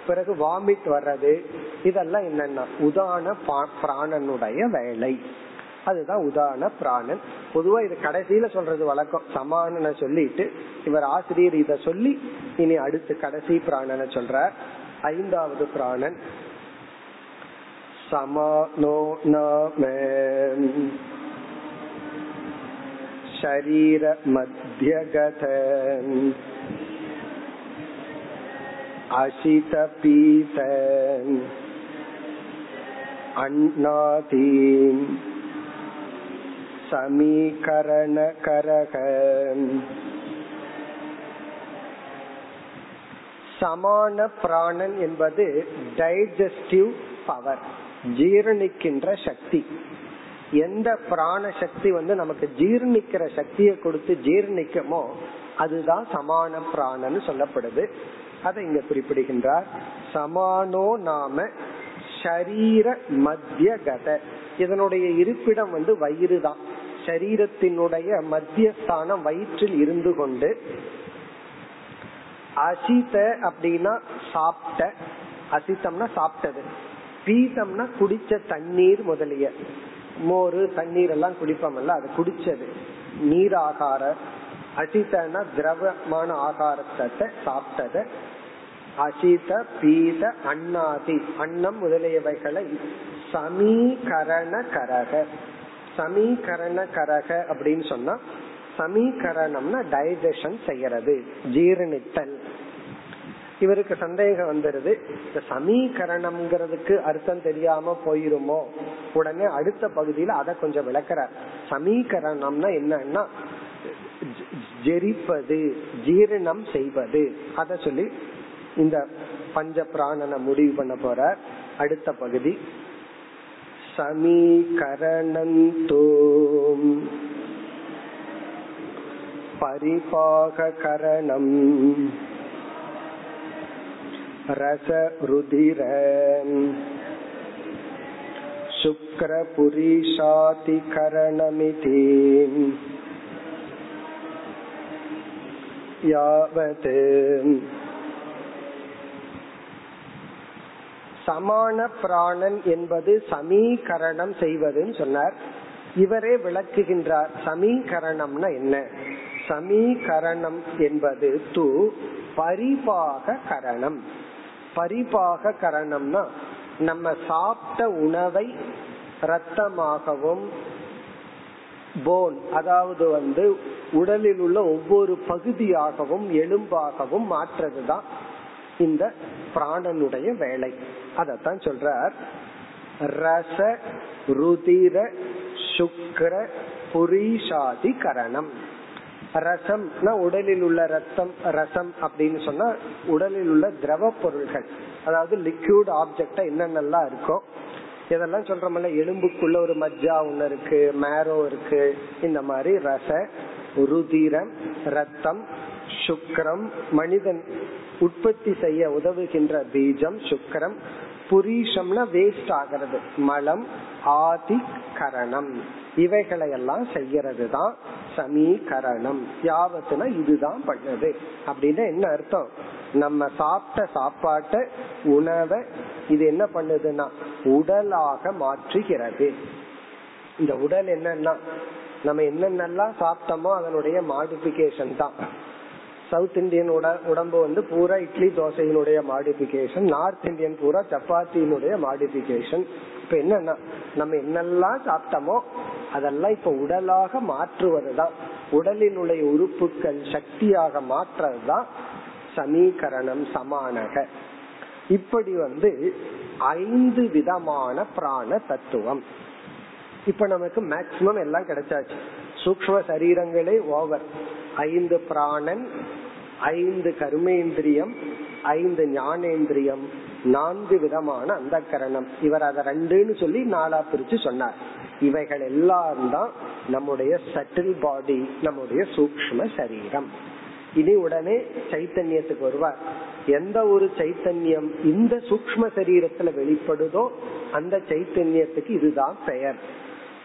பிறகு வாமிட் வர்றது இதெல்லாம் என்னன்னா உதாரண பிராணனுடைய வேலை. அதுதான் உதாரண பிராணன். பொதுவா இது கடைசியில சொல்றது வழக்கம். சமானனை சொல்லிட்டு இவர் ஆசிரியர் இத சொல்லி இனி அடுத்து கடைசி பிராணனை சொல்ற ஐந்தாவது பிராணன். சமானோ நாம. शरीर मध्यगत अशितपीत अन्नादीन् समीकरणकरः சமான பிராணன் என்பது டைஜஸ்டிவ் பவர் ஜீரணிக்கின்ற சக்தி எந்த பிராண சக்தி வந்து நமக்கு ஜீர்ணிக்கிற சக்தியை கொடுத்து ஜீர்ணிக்கமோ அதுதான் சமான பிராணன்னு சொல்லப்படுது. அதை இங்க குறிப்பிடுகின்றார். சமானோ நாம ஷரீர மத்திய கத. இதனுடைய இருப்பிடம் வந்து வயிறு தான். சரீரத்தினுடைய மத்தியஸ்தானம் வயிற்றில் இருந்து கொண்டு அசித அப்படின்னா சாப்பிட்ட. அசித்தம்னா சாப்பிட்டது. பீதம்னா குடிச்ச தண்ணீர் முதலிய. மோரு தண்ணீர் எல்லாம் குடிப்போம்ல அது குடிச்சது. நீர் ஆகார அசிதன திரவமான ஆகாரத்தை சாப்பிட்டத. அசித பீத அண்ணாதி அன்னம் முதலியவைகளை சமீகரண கரக. சமீகரண கரக அப்படின்னு சொன்னா சமீகரணம்னா டைஜஷன் செய்யறது. ஜீரணித்தல் இவருக்கு சந்தேகம் வந்துருது. இந்த சமீகரணம்ங்கிறதுக்கு அர்த்தம் தெரியாம போயிருமோ? உடனே அடுத்த பகுதியில அதை கொஞ்சம் விளக்குறார். சமீகரணம்னா என்னன்னா ஜெரிப்பது ஜீரணம் செய்வது. அத சொல்லி இந்த பஞ்ச பிராணனை முடிவு பண்ண போற அடுத்த பகுதி. சமீகரணந்தோ பரிபாகரணம் रसरुधिर शुक्रपुरीशातिकरणमिति यावत् சமான பிராணன் என்பது சமீகரணம் செய்வதுன்னு சொன்னார் இவரே விளக்குகின்றார் சமீகரணம்னா என்ன சமீகரணம் என்பது து பரிபாக கரணம் பரிபாக கரணம்னா நம்ம சாப்பிட்ட உணவை ரத்தமாகவும் போன் அதாவது வந்து உடலில் உள்ள ஒவ்வொரு பகுதியாகவும் எலும்பாகவும் மாற்றதுதான் இந்த பிராணனுடைய வேலை. அதத்தான் சொல்றார். ரச ருதிர சுக்கர புரீஷாதி கரணம். ரசம்னா உடலில் உள்ள ரத்தம் ரசம் அப்படின்னு சொன்னா உடலில் உள்ள திரவ பொருள்கள் அதாவது லிக்யூட் ஆப்ஜெக்டா என்னென்னலாம் இருக்கும் இதெல்லாம் சொல்றோம்ல எலும்புக்குள்ள ஒரு மஜ்ஜா ஒண்ணு இருக்கு மேரோ இருக்கு இந்த மாதிரி ரச ருதிரம் ரத்தம் சுக்கரம் மனிதன் உற்பத்தி செய்ய உதவுகின்ற பீஜம் சுக்கரம் புரீஷம்னா வேஸ்ட் ஆகிறது. மலம் ஆதி கரணம். இவைகளை எல்லாம் செய்யறது தான் சமீகரணம். யாவத்துனா இதுதான் பண்ணது. அப்படின்னு என்ன அர்த்தம்? நம்ம சாப்பிட்ட சாப்பாட்ட உணவை இது என்ன பண்ணுதுன்னா உடலாக மாற்றுகிறது. இந்த உடல் என்னன்னா நம்ம என்னென்னலாம் சாப்பிட்டோமோ அதனுடைய மாடிபிகேஷன் தான். சவுத் இந்தியன் உடம்பு வந்து பூரா இட்லி தோசையினுடைய மாடிபிகேஷன் நார்த் இந்தியன் பூரா சப்பாத்தியினுடைய மாடிபிகேஷன் இப்ப என்னன்னா நம்ம என்னெல்லாம் சாப்பிட்டோமோ அதெல்லாம் இப்ப உடலாக மாற்றுவதுதான். உடலினுடைய உறுப்புகள் சக்தியாக மாற்றுறதுதான் சமீகரணம் சமானக. இப்படி வந்து ஐந்து விதமான பிராண தத்துவம். இப்ப நமக்கு மேக்சிமம் எல்லாம் கிடைச்சாச்சு. சூக்ம சரீரங்களே ஓவர் ஐந்து பிராணன் ஐந்து கர்மேந்திரியம் ஐந்து ஞானேந்திரியம் நான்கு விதமான அந்த கரணம் இவர் அதை ரெண்டுன்னு சொல்லி நாலா பிரிச்சு சொன்னார். இவைகள் எல்லாம் தான் நம்முடைய சட்டில் பாடி நம்முடைய சூக்ம சரீரம். இனி உடனே சைத்தன்யத்துக்கு வருவார். எந்த ஒரு சைத்தன்யம் இந்த சூக்ம சரீரத்துல வெளிப்படுதோ அந்த சைத்தன்யத்துக்கு இதுதான் பெயர்.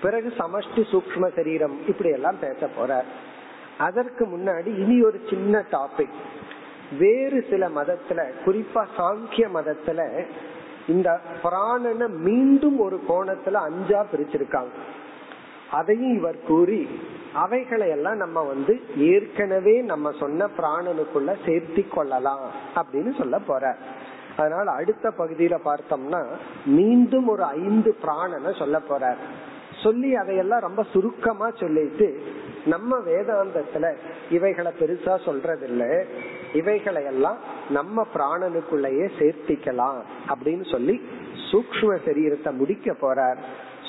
பிறகு சமஷ்டி சூக்ம சரீரம் இப்படி எல்லாம் பேச போறார். அதற்கு முன்னாடி இனி ஒரு சின்ன டாபிக் வேறு சில மதத்துல குறிப்பா சாங்கிய மதத்துல இந்த பிராணனை மீண்டும் ஒரு கோணத்துல அஞ்சா பிரிச்சிருக்காங்க. அதையும் இவர் கூறி அவைகளை எல்லாம் நம்ம வந்து ஏற்கனவே நம்ம சொன்ன பிராணனுக்குள்ள சேர்த்தி கொள்ளலாம் அப்படின்னு சொல்ல போற. அதனால அடுத்த பகுதியில பார்த்தோம்னா மீண்டும் ஒரு ஐந்து பிராணனை சொல்ல போறார் சொல்லி அதையெல்லாம் ரொம்ப சுருக்கமா சொல்லிட்டு நம்ம வேதாந்தத்துல இவைகளை பெருசா சொல்றதில்ல. இவைகளை எல்லாம் நம்ம பிராணனுக்குள்ளேயே சேர்த்திக்கலாம் அப்படின்னு சொல்லி சூக்ம சரீரத்தை முடிக்க போறார்.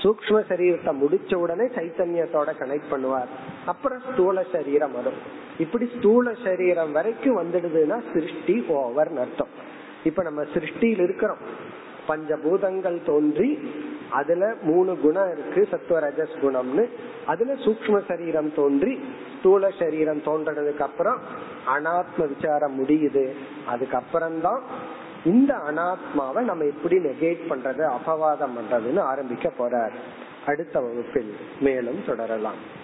சூக்ம சரீரத்தை முடிச்ச உடனே சைத்தன்யத்தோட கனெக்ட் பண்ணுவார். அப்புறம் ஸ்தூல சரீரம் வரும். இப்படி ஸ்தூல சரீரம் வரைக்கும் வந்துடுதுன்னா சிருஷ்டி ஓவர் அர்த்தம். இப்ப நம்ம சிருஷ்டியில் இருக்கிறோம். பஞ்சபூதங்கள் தோன்றி அதுல மூணு குணம் இருக்கு சத்துவ ரஜஸ் குணம்னு. அதுல சூக்ம சரீரம் தோன்றி ஸ்தூல சரீரம் தோன்றதுக்கு அப்புறம் அனாத்ம விசாரம் முடியுது. அதுக்கப்புறம் தான் இந்த அனாத்மாவை நம்ம எப்படி நெகேட் பண்றது அபவாதம் பண்றதுன்னு ஆரம்பிக்க போறார். அடுத்த வகுப்பில் மேலும் தொடரலாம்.